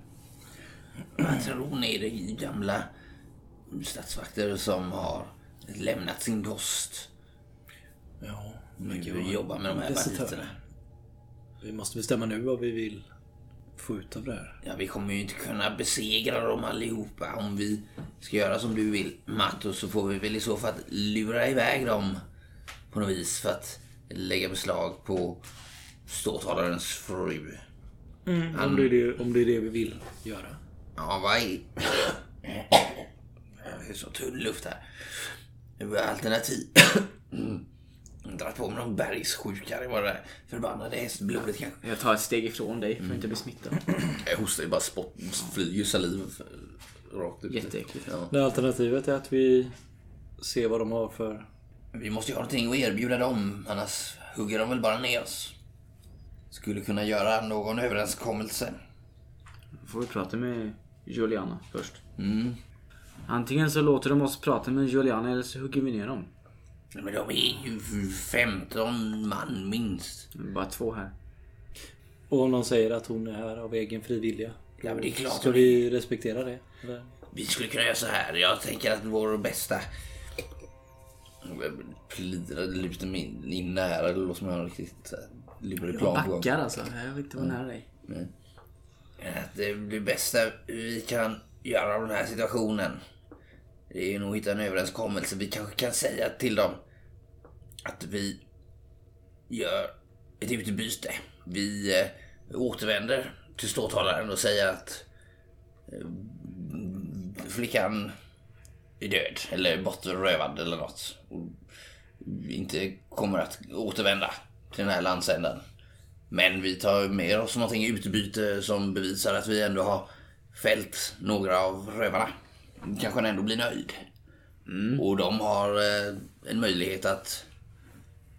Vad tror ni det är gamla statsvakter som har lämnat sin post? Ja, Nu jobbar med de här banditerna. Vi måste bestämma nu vad vi vill få ut av det här. Ja, vi kommer ju inte kunna besegra dem allihopa om vi ska göra som du vill, Matto, så får vi väl i så fall lura iväg dem på något vis för att lägga beslag på ståthållarens fru. Om, det är det, om det är det vi vill göra. Ja, vad är... <coughs> Det är så tunn luft här. Vad är alternativ? <coughs> Dra på mig någon bergssjuka, det var det där förbannade hästblodet kanske. Jag tar ett steg ifrån dig för att inte bli smittad. <coughs> Jag hostar ju bara spott, flyger saliv rakt ut. Jätteäckligt. Ja. Det alternativet är att vi ser vad de har för... Vi måste ju ha någonting att erbjuda dem, annars hugger de väl bara ner oss. Skulle kunna göra någon överenskommelse. Då får vi prata med Juliana först. Mm. Antingen så låter de oss prata med Juliana eller så hugger vi ner dem. Men de är ju 15 man minst. Bara två här. Och om någon säger att hon är här av egen fri vilja. Ja, men det är klart Ska vi respektera det? Eller? Vi skulle kunna göra så här. Jag tänker att vår bästa... Plirar lite min in nära. Det låter som jag riktigt här, Jag gång. backar alltså. Jag vill inte vara nära dig. Att det, det bästa vi kan göra av den här situationen det är ju nog att hitta en överenskommelse. Vi kanske kan säga till dem att vi gör ett utbyte. Vi eh, återvänder till ståthållaren och säger att eh, flickan är död eller bortrövad eller något. Och inte kommer att återvända till den här landsändan. Men vi tar med oss någonting i utbyte som bevisar att vi ändå har fällt några av rövarna. Kanske han ändå blir nöjd. Och de har eh, en möjlighet att,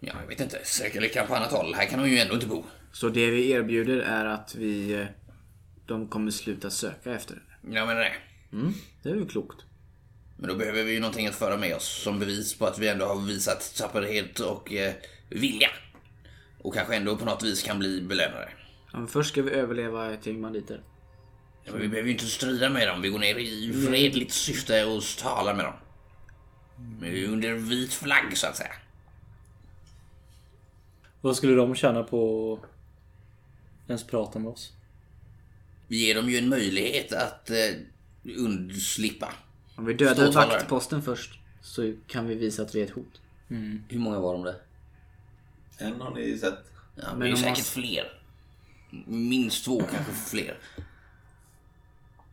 ja jag vet inte, söka lyckan på annat håll. Här kan de ju ändå inte bo. Så det vi erbjuder är att vi... eh, De kommer sluta söka efter det. Jag menar det. Det är ju klokt. Men då behöver vi ju någonting att föra med oss som bevis på att vi ändå har visat tapperhet och eh, vilja. Och kanske ändå på något vis kan bli belönade. Ja, men först ska vi överleva ett gäng banditer. Ja, men vi behöver ju inte strida med dem. Vi går ner i fredligt syfte och talar med dem. Men Under vit flagg så att säga. Vad skulle de tjäna på att ens prata med oss? Vi ger dem ju en möjlighet att eh, undslippa. Om vi dödar vaktposten först så kan vi visa att vi är ett hot. Hur många var de där? En har ni sett. Ja, Men det är man- säkert fler. Minst två, kanske fler.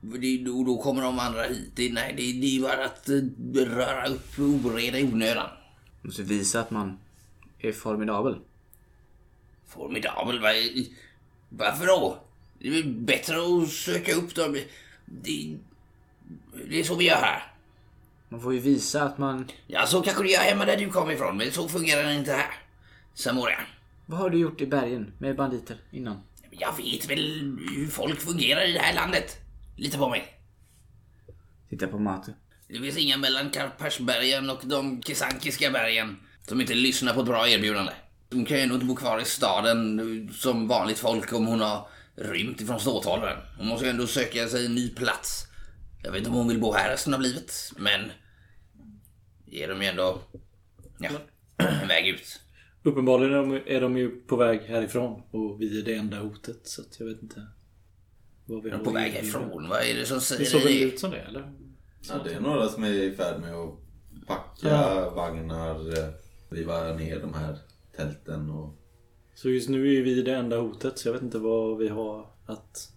Det, då, då kommer de andra hit. Det, nej, det, det är ju bara att eh, röra upp oreda i onödan. Måste visa att man är formidabel. Formidabel. Var, varför då? Det är väl bättre att söka upp dem. Det, det är så vi gör här. Man får ju visa att man... Ja, så kanske det gör hemma där du kommer ifrån, men så fungerar det inte här. Samoria. Vad har du gjort i bergen med banditer innan? Jag vet väl hur folk fungerar i det här landet. Lita på mig. Titta på Matu. Det finns inga mellan Karparsbergen och de Kisankiska bergen som inte lyssnar på ett bra erbjudande. Hon kan ju ändå inte bo kvar i staden som vanligt folk om hon har rymt ifrån ståthållaren. Hon måste ju ändå söka sig en ny plats. Jag vet inte om hon vill bo här resten av livet, men ger dem ju ändå ja, en väg ut. Uppenbarligen är de, är de ju på väg härifrån och vi är det enda hotet så att jag vet inte. Vad vi De är på väg härifrån. Vad är det som Det säger såg väl det? ut som det eller? Ja, det är några som är i färd med att packa Ja. vagnar, eh, riva ner de här tälten och... Så just nu är vi det enda hotet så jag vet inte vad vi har att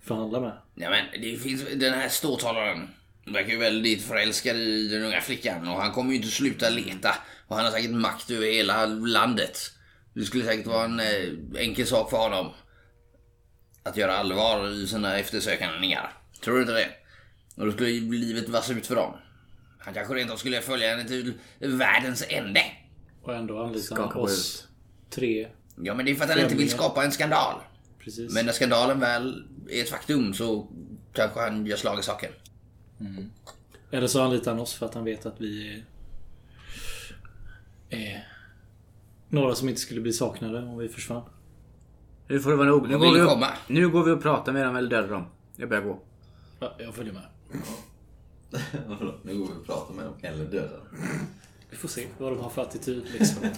förhandla med. Ja, men det finns den här ståthållaren. Verkar ju väldigt förälskad i den unga flickan och han kommer ju inte sluta leta. Och han har säkert makt över hela landet. Det skulle säkert vara en eh, enkel sak för honom. Att göra allvar i sina eftersökningar. Tror du inte det? Och då skulle ju livet vassa ut för dem. Han kanske rent skulle följa henne till världens ände. Och ändå anlitar han oss tre. Ja, men det är för att han inte vill skapa en skandal. Precis. Men när skandalen väl är ett faktum så kanske han gör slag i saken. Eller så anlitar han oss för att han vet att vi är... är några som inte skulle bli saknade om vi försvann. Nu får det vara nog. Nu går, vi komma? nu går vi och pratar med dem eller dödar dem. Jag börjar gå. Ja, jag följer med. <laughs> Nu går vi och pratar med dem, eller dödar dem. Vi får se vad de har för attityd liksom. <laughs>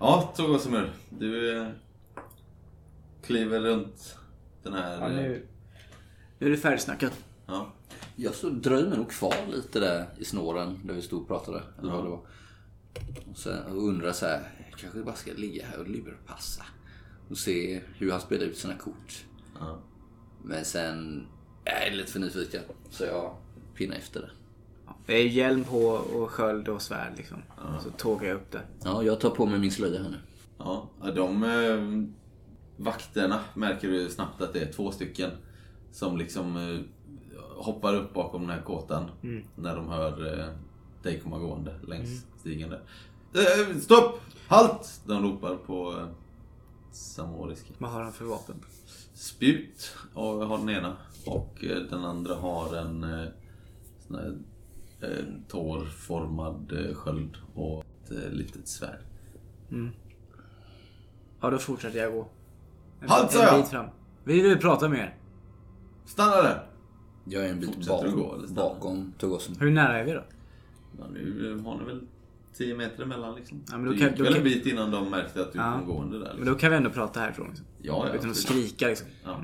Ja, Togosimur. Du eh, kliver runt den här... Ja, eh, nu, nu är det färdigsnackat. ja. Jag så dröjer mig nog kvar lite där i snåren där vi stod och pratade. Eller vad det var. Och, sen, och undrar så här, jag kanske bara ska ligga här och lurpassa. Och se hur han spelar ut sina kort. Ja. Men sen, jag är lite för nyfiken. Så jag pinnar efter det. Det är hjälm på och sköld och svärd liksom. Så tågar jag upp det. Ja, jag tar på mig min slöja här nu. Ja, de eh, vakterna märker du snabbt att det är två stycken som liksom eh, hoppar upp bakom den här kåtan när de hör eh, dig komma gående längs stigen där. Eh, stopp! Halt! De ropar på eh, samoriska. Vad har han för vapen? Spjut och har den ena och eh, den andra har en eh, sån här eh, tårformad eh, sköld och ett eh, litet svärd. Ja, då fortsätter jag gå. En, Halt, sa en jag! bit fram. Vi vill prata med er. Stanna där! Jag är en bit Fortsätter du bakom, gå, eller stannar? bakom Togosen. Hur nära är vi då? Ja, nu har ni väl 10 meter emellan liksom. Ja, men då du kan- gick då väl kan- en bit innan de märkte att du Ja. kom gående där. Men Liksom. då kan vi ändå prata härifrån. Liksom. Ja, ja, Utan att absolut. skrika liksom. Ja.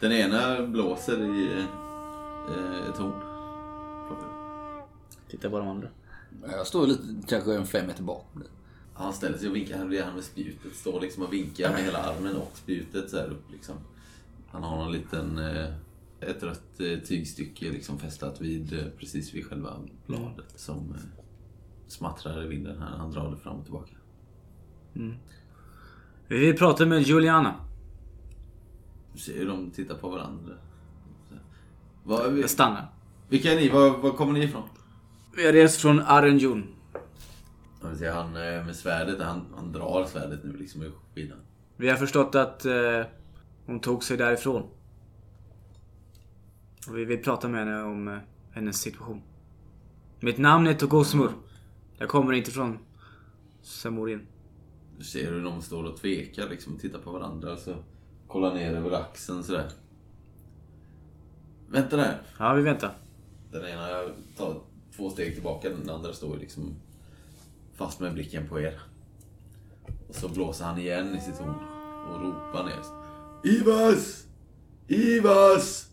Den ena blåser i eh, ett horn. Plockar upp. Titta på de andra. Jag står lite, kanske en fem meter bakom dig. Han ställer sig och vinkar. Han med spjutet. Står liksom och vinkar med hela armen och spjutet så här upp liksom. Han har någon liten... Eh, ett rött eh, tygstycke liksom fästat vid, eh, precis vid själva bladet som smattrar i vinden här. Han drar det fram och tillbaka. Vi vill prata med Juliana. Du ser hur de tittar på varandra. Här. Vad, Jag stannar. vilka är ni? Var, var kommer ni ifrån? Vi har rest från Arenjun. Säga, han eh, med svärdet, han, han drar svärdet nu liksom ur skidan. Vi har förstått att eh, hon tog sig därifrån. Och vi vill prata med henne om eh, hennes situation. Mitt namn är Togosmur. Jag kommer inte från Samorin. Du ser hur de står och tvekar liksom och tittar på varandra så kollar ner över axeln sådär. Vänta där! Ja, vi väntar. Den ena tar två steg tillbaka, den andra står liksom fast med blicken på er. Och så blåser han igen i sitt horn och ropar ner. Ivas! Ivas!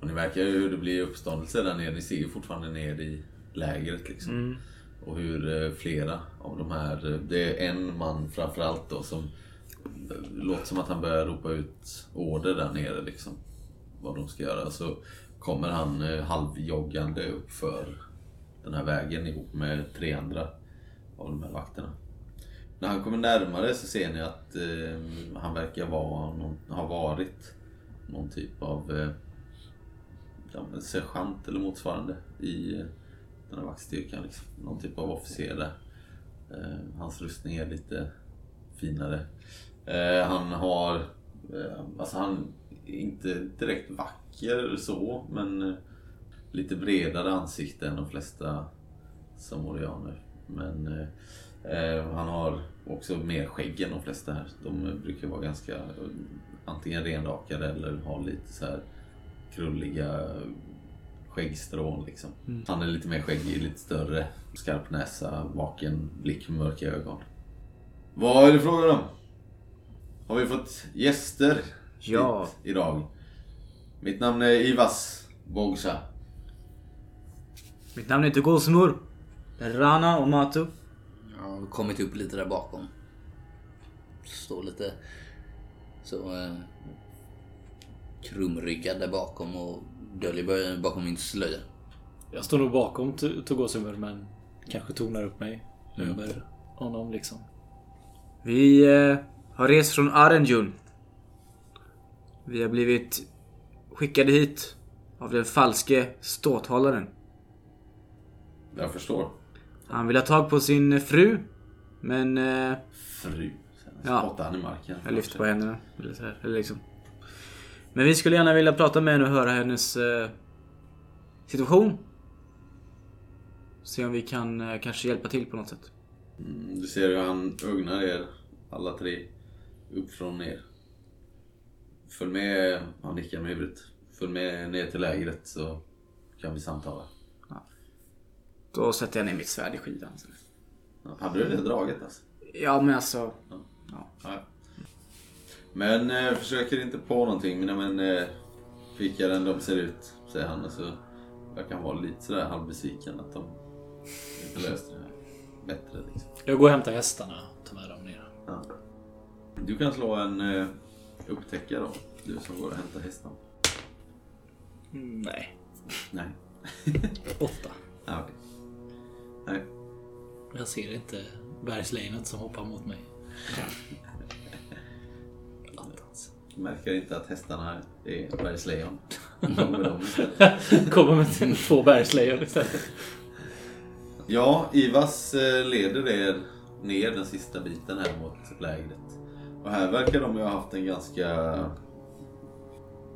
Och ni märker ju hur det blir uppståndelse där nere. Ni ser ju fortfarande ner i lägret liksom. Och hur eh, flera av de här, eh, det är en man framförallt då som eh, låter som att han börjar ropa ut order där nere liksom. Vad de ska göra. Så kommer han eh, halvjoggande upp för den här vägen ihop med tre andra av de här vakterna. När han kommer närmare så ser ni att eh, han verkar vara någon, ha varit någon typ av eh, ja, men sergeant eller motsvarande i eh, den här vaktstyrkan. Liksom. Någon typ av officer där. Eh, hans rustning är lite finare. Eh, han har... Eh, alltså han inte direkt vacker så, men eh, lite bredare ansikte än de flesta samorianer. Men eh, eh, han har också mer skägg än de flesta här. De brukar vara ganska eh, antingen renrakade eller ha lite så här krulliga skäggstrån liksom. Han är lite mer skäggig, lite större, skarp näsa, vaken blick mörka ögon. Vad är det frågan om? Har vi fått gäster Ja. hit idag? Mitt namn är Ivas Bogsa. Mitt namn heter Gosmur. Rana och Matu. Jag har kommit upp lite där bakom. Står lite så eh, krumryggad där bakom och döljer bakom min slöja. Jag står nog bakom Togosumur men kanske tonar upp mig Mm. över honom liksom. Vi eh, har rest från Arenjun. Vi har blivit skickade hit av den falske ståthållaren. Jag förstår. Han vill ha tag på sin fru. Men eh, Fru. Sen Ja. spottar han i marken. jag lyfter på händerna. Eller så här, eller liksom. Men vi skulle gärna vilja prata med henne och höra hennes eh, situation. Se om vi kan eh, kanske hjälpa till på något sätt. Mm, Du ser hur han ugnar er alla tre upp från er. Följ med, han nickar med huvudet. Följ med ner till lägret så kan vi samtala. Då sätter jag ner mitt svärd i skidan. Ja, Hade du det draget alltså? Ja men alltså. Ja. Men eh, försöker inte på någonting. Men, men eh, skickar den de ser ut, säger han. Och så jag kan vara lite sådär halvbesviken att de inte löste det här bättre. Liksom. Jag går och hämtar hästarna och tar med dem ner. Ja. Du kan slå en eh, upptäcka då. Du som går och hämtar hästarna. Nej. Nej. <laughs> Åtta. Ja, okej. Nej. Jag ser inte bergslejonet som hoppar mot mig. Attans. Du märker inte att hästarna är bergslejon. <laughs> De är de istället. Kommer med två bergslejon istället. Ja, Ivas eh, leder er ner den sista biten här mot lägret. Och här verkar de ju ha haft en ganska,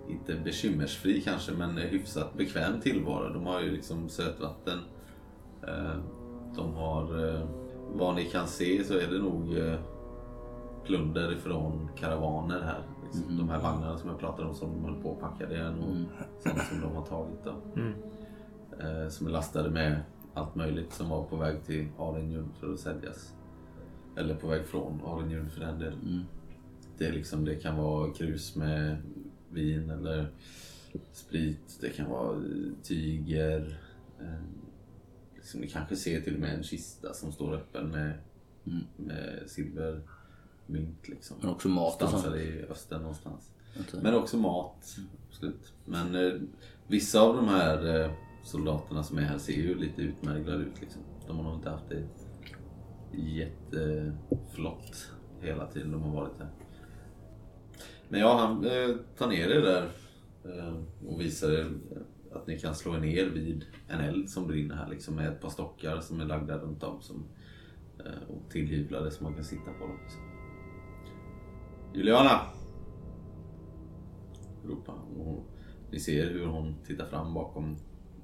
inte bekymmersfri kanske, men hyfsat bekväm tillvaro. De har ju liksom sötvatten. Eh, De har, eh, vad ni kan se så är det nog eh, plunder ifrån karavaner här. Liksom. De här vagnarna som jag pratade om som de höll på att packa, det är nog sånt som de har tagit. Då. Eh, Som är lastade med allt möjligt som var på väg till Arenjun för att säljas. Eller på väg från Arenjun för den delen. Det, liksom, det kan vara krus med vin eller sprit. Det kan vara tyger. Eh, liksom, ni kanske ser till och med en kista som står öppen med, med silvermynt. Liksom. Men också mat. Stansade i östen någonstans. Vänta. Men också mat. Absolut. Men eh, vissa av de här eh, soldaterna som är här ser ju lite utmärglade ut. Liksom. De har nog inte haft det jätteflott hela tiden de har varit här. Men ja, han eh, tar ner er där eh, och visar er att ni kan slå er ner vid en eld som brinner här liksom, med ett par stockar som är lagda runt om som, eh, och tillhyvlade så man kan sitta på dem. Liksom. Juliana! ropar han. Och ni ser hur hon tittar fram bakom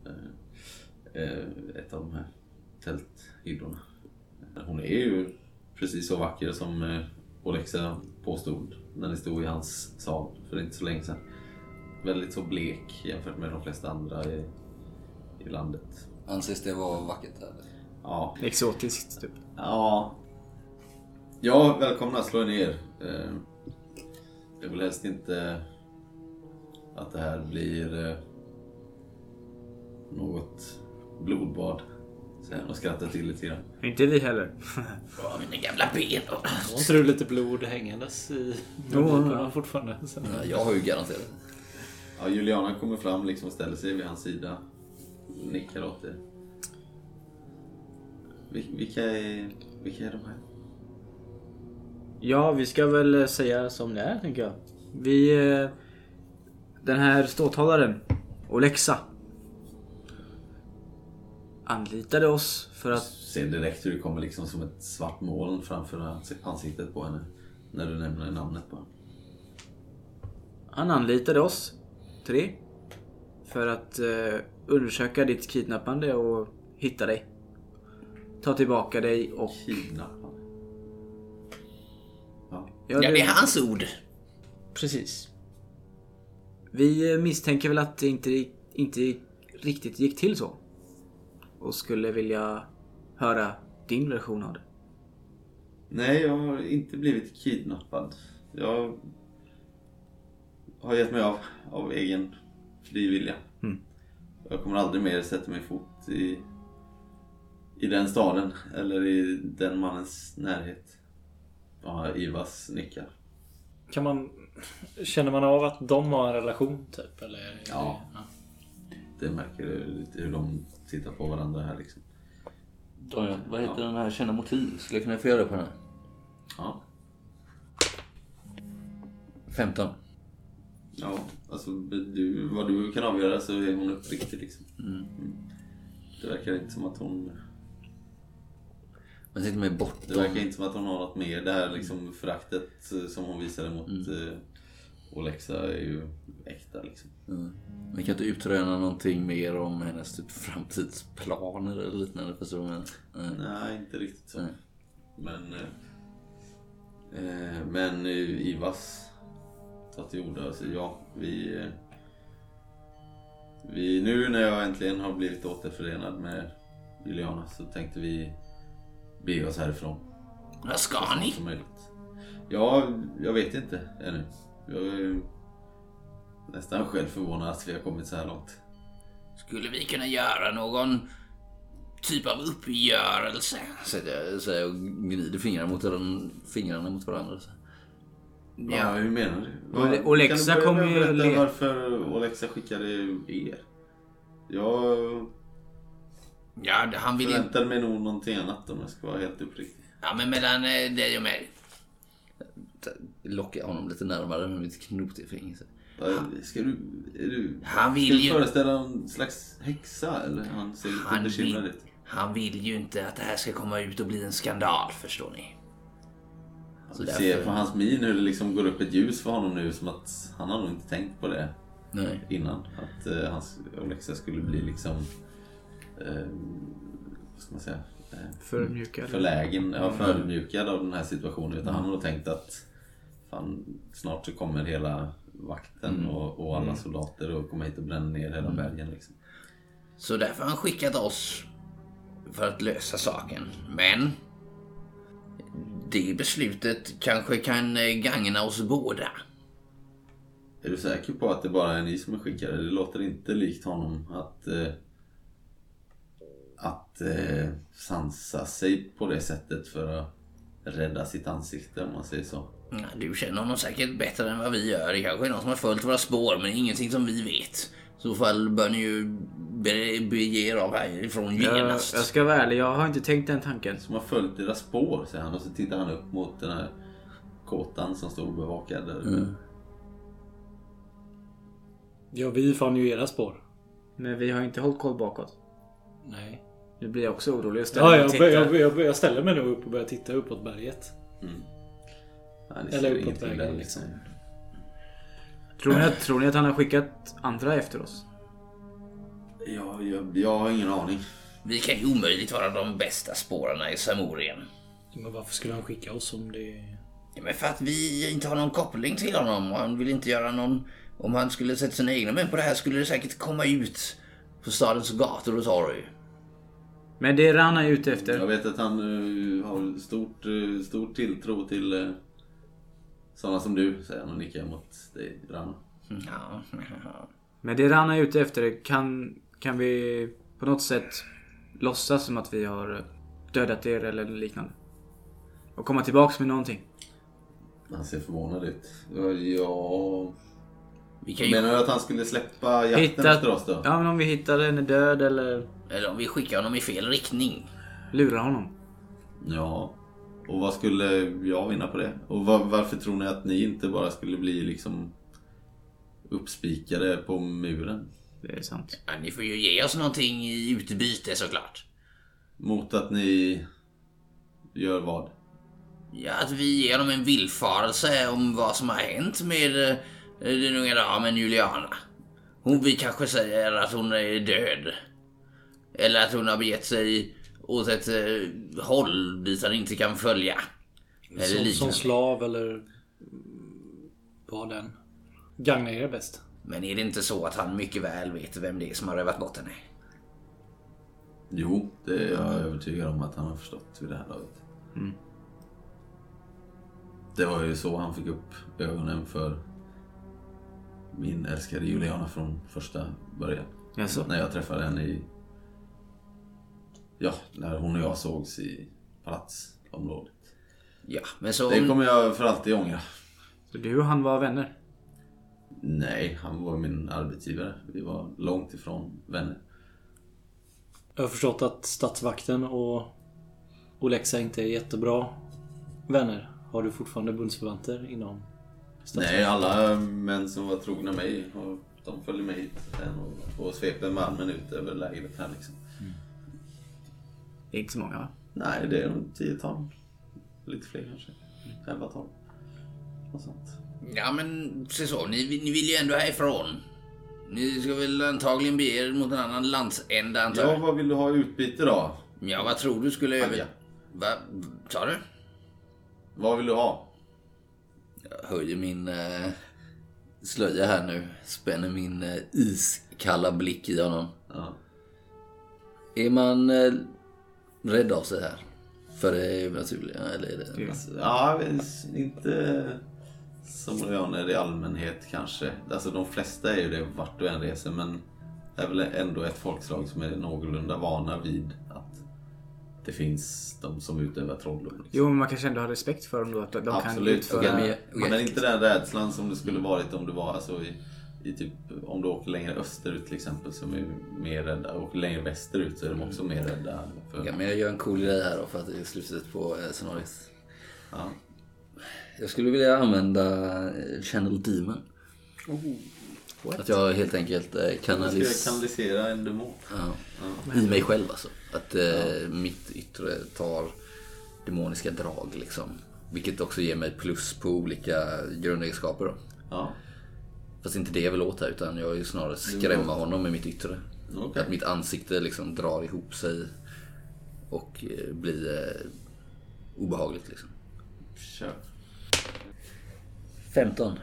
eh, eh ett av de här tälthyddorna. Hon är ju precis så vacker som eh, Olexa påstod när ni stod i hans sal för inte så länge sedan. Väldigt så blek jämfört med de flesta andra i, i landet. Anses det vara vackert här? Ja, Exotiskt typ. Ja. Ja, välkomna. Slå er ner. Eh, Jag vill helst inte att det här blir eh, något blodbad. Han och skrattar till lite grann. Inte vi heller. <laughs> Ja, mina gamla ben. Har inte du lite blod hängandes i mungiporna fortfarande? Så. Ja, jag har ju garanterat. Ja, Juliana kommer fram liksom och ställer sig vid hans sida. Nickar åt er. Vil- Vilka är, vilka är de här? Ja, vi ska väl eh, säga som det är, tänker jag. Vi... eh, Den här ståthållaren, Olexa. Anlitade oss för att... Ser direkt hur det kommer liksom som ett svart moln framför ans- ansiktet på henne. När du nämner namnet på henne. Han anlitade oss, tre, för att eh, undersöka ditt kidnappande och hitta dig. Ta tillbaka dig och... Kidnappad. Ja. Ja, Ja, det är hans ord. Precis. Vi misstänker väl att det inte, inte riktigt gick till så. Och skulle vilja höra din version av det. Nej, jag har inte blivit kidnappad. Jag har gett mig av, av egen fri vilja. Mm. Jag kommer aldrig mer sätta min fot i, i den staden eller i den mannens närhet. Ja, Ivas nickar. Kan man... Känner man av att de har en relation typ? Eller? Ja. Det märker du lite hur de tittar på varandra här liksom. Dorian, vad heter den här känna motiv? Skulle jag kunna få göra det på den här? Ja. 15. Ja, alltså du, vad du kan avgöra så är hon uppriktig liksom. Mm. Det verkar inte som att hon... Men tänkte mig Det bortom... verkar inte som att hon har något mer. Det här liksom föraktet eh, som hon visade mot mm. Olexa är ju äkta liksom. Mm. Vi kan inte utröna någonting mer om hennes typ framtidsplaner eller liknande. Menar? Nej. Nej, inte riktigt så. Nej. Men... Eh, eh, men eh, Ivas tar till orda. Alltså, ja, vi... Eh, vi... Nu när jag äntligen har blivit återförenad med Juliana så tänkte vi bege oss härifrån. Vad ska ni? Ja, jag vet inte ännu. Jag nästan själv förvånad att vi har kommit så här långt. Skulle vi kunna göra någon typ av uppgörelse? Så jag säger och gnider fingrarna mot, den, fingrarna mot varandra. Så. Ja, hur menar du? Kan du börja kommer med att ju berätta varför Olexa skickade er? Jag Ja, han vill ju... förväntade mig nog någonting annat om jag ska vara helt uppriktig. Ja, men mellan eh, dig och mig. Lockar honom lite närmare med mitt knotiga finger. Ska du... Är du Han vill ska du ju- föreställa en slags häxa eller? Han ser lite Han bekymrad vill, ut. han vill ju inte att det här ska komma ut och bli en skandal, förstår ni. Så Du därför- ser på hans min hur det liksom går upp ett ljus för honom nu som att han har nog inte tänkt på det Nej. innan. Att eh, hans Olexa skulle bli liksom... Eh, vad ska man säga? Eh, Förmjukad. förlägen, ja, förödmjukad av den här situationen. Utan han har nog tänkt att fan, snart så kommer hela vakten och, och alla soldater och kommer hit och bränner ner hela bergen. Liksom. Så därför har han skickat oss för att lösa saken. Men det beslutet kanske kan eh, gagna oss båda. Är du säker på att det bara är ni som är skickade? Det låter inte likt honom att eh, att eh, sansa sig på det sättet för att rädda sitt ansikte om man säger så. Ja, Du känner honom säkert bättre än vad vi gör. Det kanske är någon som har följt våra spår, men ingenting som vi vet. I så fall bör ni ju be- bege er av härifrån Jag, genast. jag ska vara ärlig, jag har inte tänkt den tanken. Som har följt deras spår, säger han och så tittar han upp mot den här kåtan som står obevakad där uppe. Ja, vi fann ju era spår. Men vi har inte hållit koll bakåt. Nej. Nu blir jag också orolig och ställer Ja, mig jag, och jag, tittar. jag, jag ställer mig nog upp och börjar titta uppåt berget. Ja, Eller uppåt vägen, där liksom. Tror, ni att, tror ni att han har skickat andra efter oss? Ja, jag, jag har ingen aning. Vi kan ju omöjligt vara de bästa spårarna i Samorien. Men varför skulle han skicka oss om det... Ja, men för att vi inte har någon koppling till honom och han vill inte göra någon... Om han skulle sätta sina egna män på det här skulle det säkert komma ut på stadens gator och torg. Men det är han är ute efter. Jag vet att han eh, har stort, uh, stor tilltro till uh, sådana som du, säger han och nickar mot dig, Rana. Ja, Men det Rana är ute efter, kan, kan vi på något sätt låtsas som att vi har dödat er eller liknande? Och komma tillbaks med någonting? Han ser förvånad ut. Ja, vi kan ju... Menar du att han skulle släppa jakten Hitta- efter oss då? Ja men om vi hittar en död eller Eller om vi skickar honom i fel riktning. lurar honom. Ja. Och vad skulle jag vinna på det? Och var, varför tror ni att ni inte bara skulle bli liksom uppspikade på muren? det är sant. Ja, ni får ju ge oss någonting i utbyte såklart. Mot att ni gör vad? Ja, att vi ger dem en villfarelse om vad som har hänt med eh, den unga damen Juliana. Hon, vi kanske säger att hon är död. Eller att hon har begett sig åt ett eh, håll dit han inte kan följa. Eller Som, som slav eller mm, vad den gagnar er bäst. Men är det inte så att han mycket väl vet vem det är som har rövat bort henne? Jo, det är jag övertygad om att han har förstått vid det här laget. Det var ju så han fick upp ögonen för min älskade Juliana från första början. Jaså? När jag träffade henne i... Ja, när hon och jag sågs i palatsområdet. Ja, men så... Det kommer jag för alltid ångra. Så du och han var vänner? Nej, han var min arbetsgivare. Vi var långt ifrån vänner. Jag har förstått att statsvakten och Olexa inte är jättebra vänner. Har du fortfarande bundsförvanter inom statsvakten? Nej, alla män som var trogna mig, och de följde med hit och svepte med armen ut över lägret här liksom. Det är inte så många va? Nej, det är nog tiotal. Lite fler kanske. Elva, tolv. Något sånt. Ja, men se så. Ni, ni vill ju ändå härifrån. Ni ska väl antagligen bege er mot en annan landsända, antar Ja, jag? vad vill du ha i utbyte då? Ja, vad tror du skulle över... Agga. Va? Sa du? Vad vill du ha? Jag höjer min eh, slöja här nu. Spänner min eh, iskalla blick i honom. Ja. Är man eh, rädd av sig här? För det är ju naturliga, eller är det... Ja, inte som rojaner i allmänhet kanske. Alltså de flesta är ju det vart du än reser men det är väl ändå ett folkslag som är någorlunda vana vid att det finns de som utövar trolldom. Liksom. Jo, men man kanske ändå har respekt för dem då. Att de kan Absolut, utföra... okej, men- okej. men inte den rädslan som det skulle varit om du var alltså i, i typ, om du åker längre österut till exempel som är mer rädda. Och längre västerut så är de också mer rädda. För, Ja, men jag gör en cool grej här då för att det är slutet på eh, scenariot. ja. Jag skulle vilja använda eh, Channel Demon. Att jag helt enkelt eh, kanalis... kanalisera en demon. Ja. I mig själv alltså. Att eh, mitt yttre tar demoniska drag liksom. Vilket också ger mig plus på olika grundegenskaper då. Ja. Fast inte det jag vill åt här utan jag vill snarare skrämma honom med mitt yttre. Okej. Att mitt ansikte liksom drar ihop sig och eh, blir eh, obehagligt liksom. Kör. 15.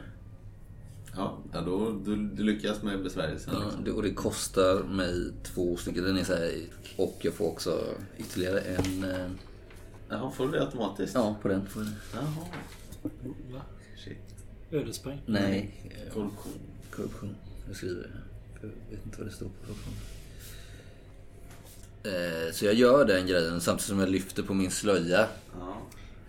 Ja, ja då, du, du lyckas med besvärjelsen. Ja, liksom. det, och det kostar mig två stycken. Den är så här, och jag får också ytterligare en... Eh, Jaha, får du det automatiskt? ja, på den får jag. Jaha. Shit. Ödespoäng. Nej, Korruption. korruption. Jag skriver Jag vet inte vad det står på korruption. Eh, så jag gör den grejen samtidigt som jag lyfter på min slöja. Ja.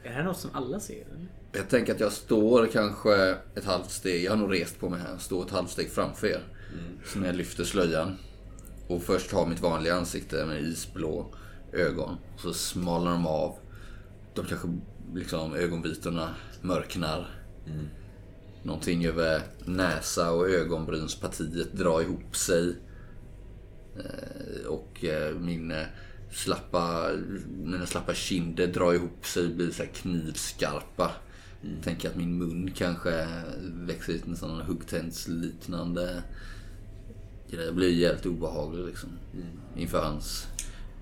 Är det här något som alla ser? eller? Jag tänker att jag står kanske ett halvt steg, jag har nog rest på mig här, står ett halvt steg framför er. Så när jag lyfter slöjan och först har mitt vanliga ansikte med isblå ögon. Så smalnar de av. De kanske liksom ögonvitorna mörknar. Någonting över näsa och ögonbrynspartiet drar ihop sig. Eh, Och eh, min eh, slappa, mina slappa kinder drar ihop sig och blir så knivskarpa. Tänker att min mun kanske växer ut en sån huggtändsliknande grej. Jag blir jävligt obehaglig liksom. Inför hans...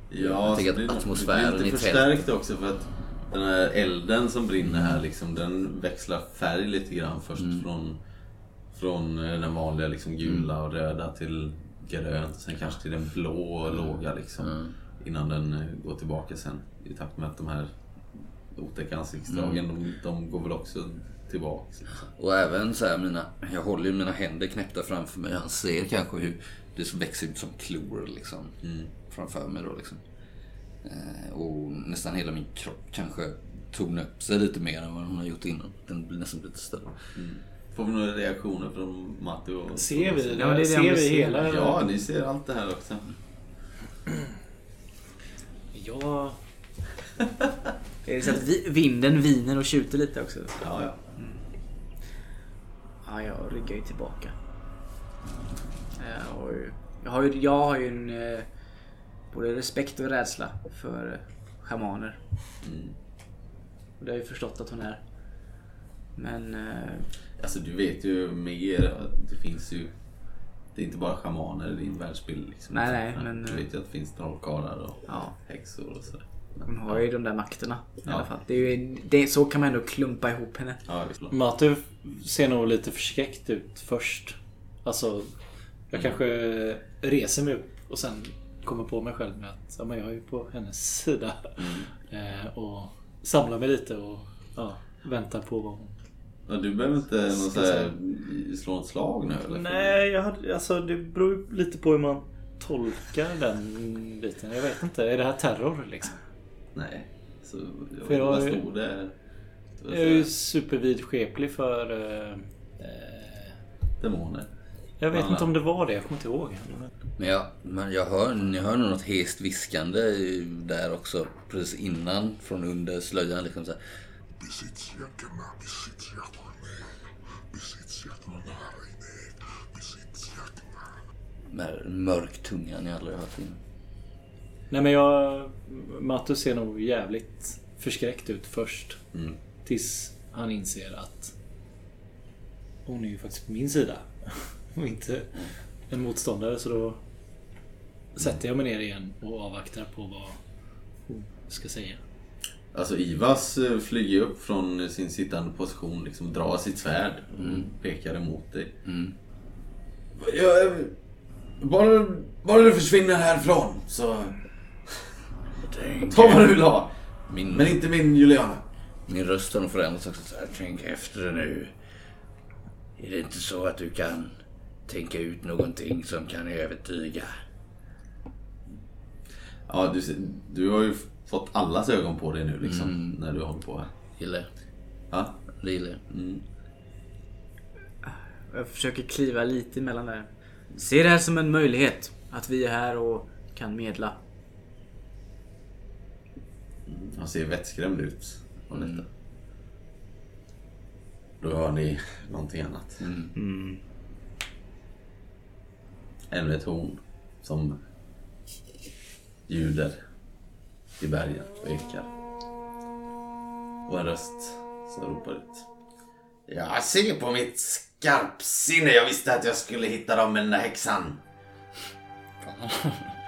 Ja, Jag tänker så att atmosfären det blir i lite förstärkt också för att den här elden som brinner här liksom, den växlar färg lite grann. Först från, från eh, den vanliga liksom gula och röda till grönt. Sen kanske till den blå låga liksom. Innan den eh, går tillbaka sen. I takt med att de här otäcka ansiktsdragen, de, de går väl också tillbaks. Liksom. Och även så här mina... Jag håller ju mina händer knäppta framför mig. Han ser kanske hur det växer ut som klor liksom. Framför mig då liksom. Eh, och nästan hela min kropp kanske tonar upp sig lite mer än vad hon har gjort innan. Den blir nästan lite större. Får vi några reaktioner från Matti och... Ser vi det? Ja, det ser vi hela? Ja, ni ser allt det här också. Ja. Är det så att vi, vinden viner och tjuter lite också? Ja, ja. Ja, jag ryggar ju tillbaka. Eh, och jag, har ju, jag har ju en eh, både respekt och rädsla för eh, schamaner. Och det har jag ju förstått att hon är. Men eh, Alltså du vet ju mer. att Det finns ju... Det är inte bara schamaner i din världsbild. Liksom. Nej, nej, men- Du vet ju att det finns trollkarlar och ja, häxor och sådär. hon har ju de där makterna i Ja. alla fall. Det är ju, det, så kan man ändå klumpa ihop henne. Ja. Matu ser nog lite förskräckt ut först. Alltså, jag kanske reser mig upp och sen kommer på mig själv med att ja, men jag är ju på hennes sida. Eh, och samlar mig lite och ja, väntar på vad hon... Ja, du behöver inte någon så här, slå ett slag nu eller? Nej, jag hade, alltså, det beror lite på hur man tolkar den biten. Jag vet inte. Är det här terror liksom? Nej. Så, För jag vad är- stod det? Jag är ju supervidskeplig för... Eh, eh, Demoner. Jag vet Alla. inte om det var det. Jag kommer inte ihåg. Men jag, men jag hör, jag hör nog något hest viskande där också. Precis innan, från under slöjan. Liksom så här. Med mörk tunga ni aldrig hört innan. Nej men jag... Matu ser nog jävligt förskräckt ut först. Mm. Tills han inser att hon är ju faktiskt på min sida. Och inte en motståndare. Så då sätter jag mig ner igen och avvaktar på vad hon ska säga. Alltså Ivas eh, flyger upp från sin sittande position, liksom drar sitt svärd och pekar emot dig. Mm. Jag, bara, bara du försvinner härifrån så ta vad du vill ha. Min, Men inte min Juliana. min röst har nog förändrats också. Så här, Tänk efter nu. Är det inte så att du kan tänka ut någonting som kan övertyga? Ja, du, du har ju fått allas ögon på dig nu liksom, när du håller på här. Gillar Ja? det? Gillar jag. Jag försöker kliva lite emellan där. Se det här som en möjlighet. Att vi är här och kan medla. Han ser vettskrämd ut av detta. Då hör ni någonting annat. Ännu ett horn som ljuder i bergen och ekar. Och en röst som ropar ut. Jag ser på mitt skarpsinne. Jag visste att jag skulle hitta dem med den där häxan. <laughs>